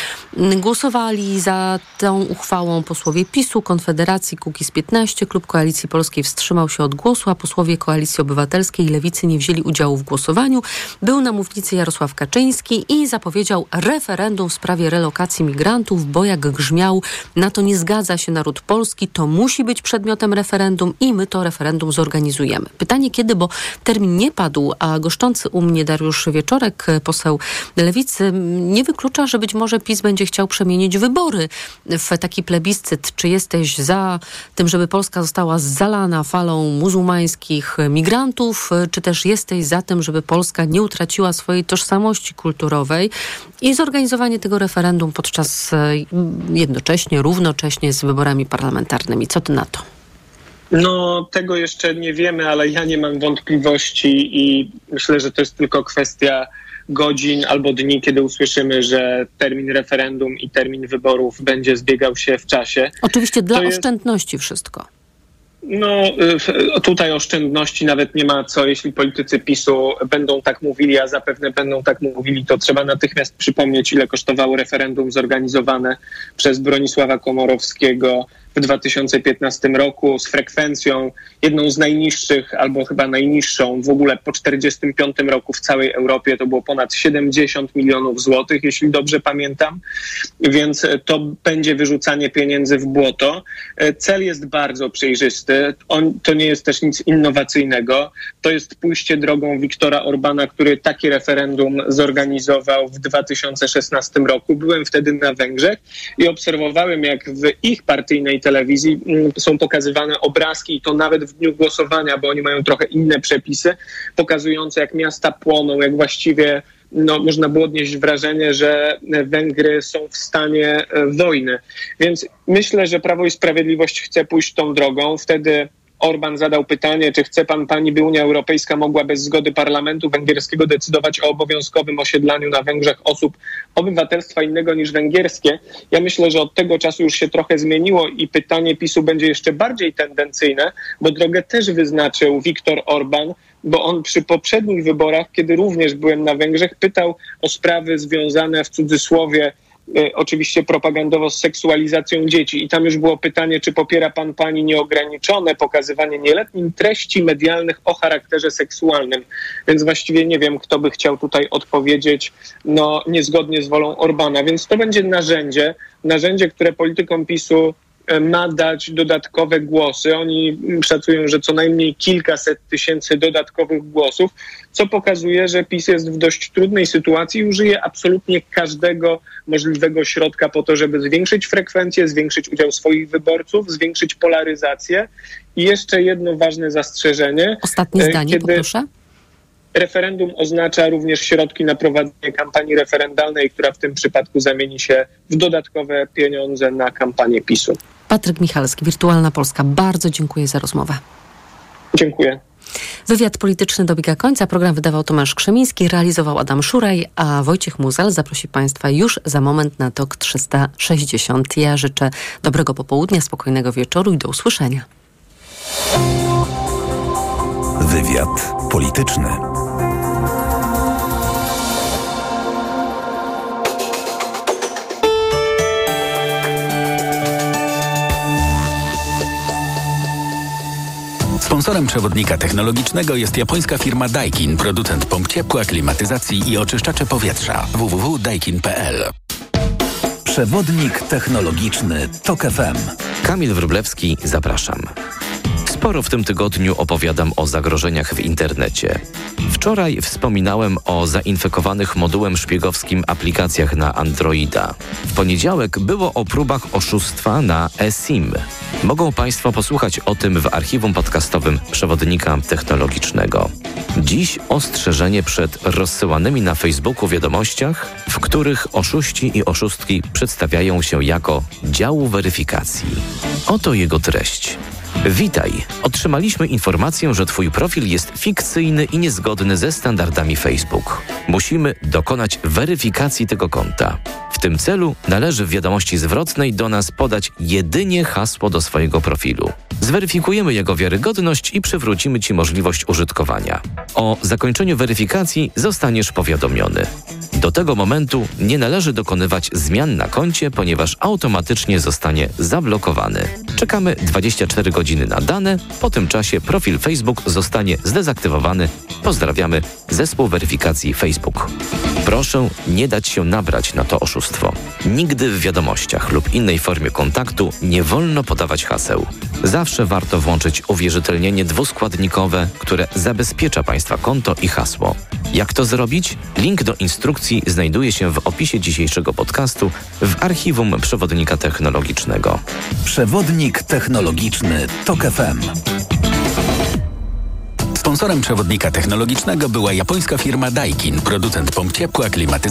Głosowali za tą uchwałą posłowie PiSu, Konfederacji, Kukiz 15. Klub Koalicji Polskiej wstrzymał się od głosu, a posłowie Koalicji Obywatelskiej i Lewicy nie wzięli udziału w głosowaniu. Był na mównicy Jarosław Kaczyński i zapowiedział referendum w sprawie relokacji migrantów, bo jak grzmiał, na to nie zgadza się naród polski, to musi być przedmiotem referendum i my to referendum zorganizujemy. Pytanie kiedy, bo termin nie padł, a goszczący u mnie Dariusz Wieczorek, poseł Lewicy, Lewicy nie wyklucza, że być może PiS będzie chciał przemienić wybory w taki plebiscyt. Czy jesteś za tym, żeby Polska została zalana falą muzułmańskich migrantów, czy też jesteś za tym, żeby Polska nie utraciła swojej tożsamości kulturowej i zorganizowanie tego referendum podczas e, jednocześnie, równocześnie z wyborami parlamentarnymi. Co ty na to? No, tego jeszcze nie wiemy, ale ja nie mam wątpliwości i myślę, że to jest tylko kwestia godzin albo dni, kiedy usłyszymy, że termin referendum i termin wyborów będzie zbiegał się w czasie. Oczywiście dla to oszczędności jest... wszystko. No, tutaj oszczędności nawet nie ma co, jeśli politycy PiSu będą tak mówili, a zapewne będą tak mówili, to trzeba natychmiast przypomnieć, ile kosztowało referendum zorganizowane przez Bronisława Komorowskiego w 2015 roku z frekwencją jedną z najniższych, albo chyba najniższą w ogóle po 45 roku w całej Europie. To było ponad 70 milionów złotych, jeśli dobrze pamiętam. Więc to będzie wyrzucanie pieniędzy w błoto. Cel jest bardzo przejrzysty. On, to nie jest też nic innowacyjnego. To jest pójście drogą Viktora Orbana, który takie referendum zorganizował w 2016 roku. Byłem wtedy na Węgrzech i obserwowałem, jak w ich partyjnej telewizji mm, są pokazywane obrazki i to nawet w dniu głosowania, bo oni mają trochę inne przepisy, pokazujące jak miasta płoną, jak właściwie no, można było odnieść wrażenie, że Węgry są w stanie e, wojny. Więc myślę, że Prawo i Sprawiedliwość chce pójść tą drogą. Wtedy Orban zadał pytanie, czy chce pan pani, by Unia Europejska mogła bez zgody parlamentu węgierskiego decydować o obowiązkowym osiedlaniu na Węgrzech osób obywatelstwa innego niż węgierskie. Ja myślę, że od tego czasu już się trochę zmieniło i pytanie PiSu będzie jeszcze bardziej tendencyjne, bo drogę też wyznaczył Viktor Orban, bo on przy poprzednich wyborach, kiedy również byłem na Węgrzech, pytał o sprawy związane w cudzysłowie oczywiście propagandowo z seksualizacją dzieci. I tam już było pytanie, czy popiera pan pani nieograniczone pokazywanie nieletnim treści medialnych o charakterze seksualnym. Więc właściwie nie wiem, kto by chciał tutaj odpowiedzieć no, niezgodnie z wolą Orbana. Więc to będzie narzędzie, narzędzie, które politykom PiSu E, ma dać dodatkowe głosy. Oni szacują, że co najmniej kilkaset tysięcy dodatkowych głosów, co pokazuje, że PiS jest w dość trudnej sytuacji i użyje absolutnie każdego możliwego środka po to, żeby zwiększyć frekwencję, zwiększyć udział swoich wyborców, zwiększyć polaryzację. I jeszcze jedno ważne zastrzeżenie. Ostatnie e, zdanie, kiedy... poproszę. Referendum oznacza również środki na prowadzenie kampanii referendalnej, która w tym przypadku zamieni się w dodatkowe pieniądze na kampanię PiSu. Patryk Michalski, Wirtualna Polska. Bardzo dziękuję za rozmowę. Dziękuję. Wywiad polityczny dobiega końca. Program wydawał Tomasz Krzemiński, realizował Adam Szuraj, a Wojciech Muzal zaprosi Państwa już za moment na TOK 360. Ja życzę dobrego popołudnia, spokojnego wieczoru i do usłyszenia. Wywiad polityczny. Sponsorem przewodnika technologicznego jest japońska firma Daikin, producent pomp ciepła, klimatyzacji i oczyszczacze powietrza. www.daikin.pl Przewodnik technologiczny TOK FM. Kamil Wróblewski, zapraszam. Sporo w tym tygodniu opowiadam o zagrożeniach w internecie. Wczoraj wspominałem o zainfekowanych modułem szpiegowskim aplikacjach na Androida. W poniedziałek było o próbach oszustwa na eSIM. Mogą Państwo posłuchać o tym w archiwum podcastowym przewodnika technologicznego. Dziś ostrzeżenie przed rozsyłanymi na Facebooku wiadomościach, w których oszuści i oszustki przedstawiają się jako działu weryfikacji. Oto jego treść. Witaj. Otrzymaliśmy informację, że Twój profil jest fikcyjny i niezgodny ze standardami Facebook. Musimy dokonać weryfikacji tego konta. W tym celu należy w wiadomości zwrotnej do nas podać jedynie hasło do swojego profilu. Zweryfikujemy jego wiarygodność i przywrócimy Ci możliwość użytkowania. O zakończeniu weryfikacji zostaniesz powiadomiony. Do tego momentu nie należy dokonywać zmian na koncie, ponieważ automatycznie zostanie zablokowany. Czekamy 24 godziny na dane, po tym czasie profil Facebook zostanie zdezaktywowany. Pozdrawiamy zespół weryfikacji Facebook. Proszę nie dać się nabrać na to oszustwo. Nigdy w wiadomościach lub innej formie kontaktu nie wolno podawać haseł. Zawsze warto włączyć uwierzytelnienie dwuskładnikowe, które zabezpiecza Państwa konto i hasło. Jak to zrobić? Link do instrukcji znajduje się w opisie dzisiejszego podcastu w archiwum przewodnika technologicznego. Przewodnik technologiczny TOK FM. Sponsorem przewodnika technologicznego była japońska firma Daikin, producent pomp ciepła, klimatyzacji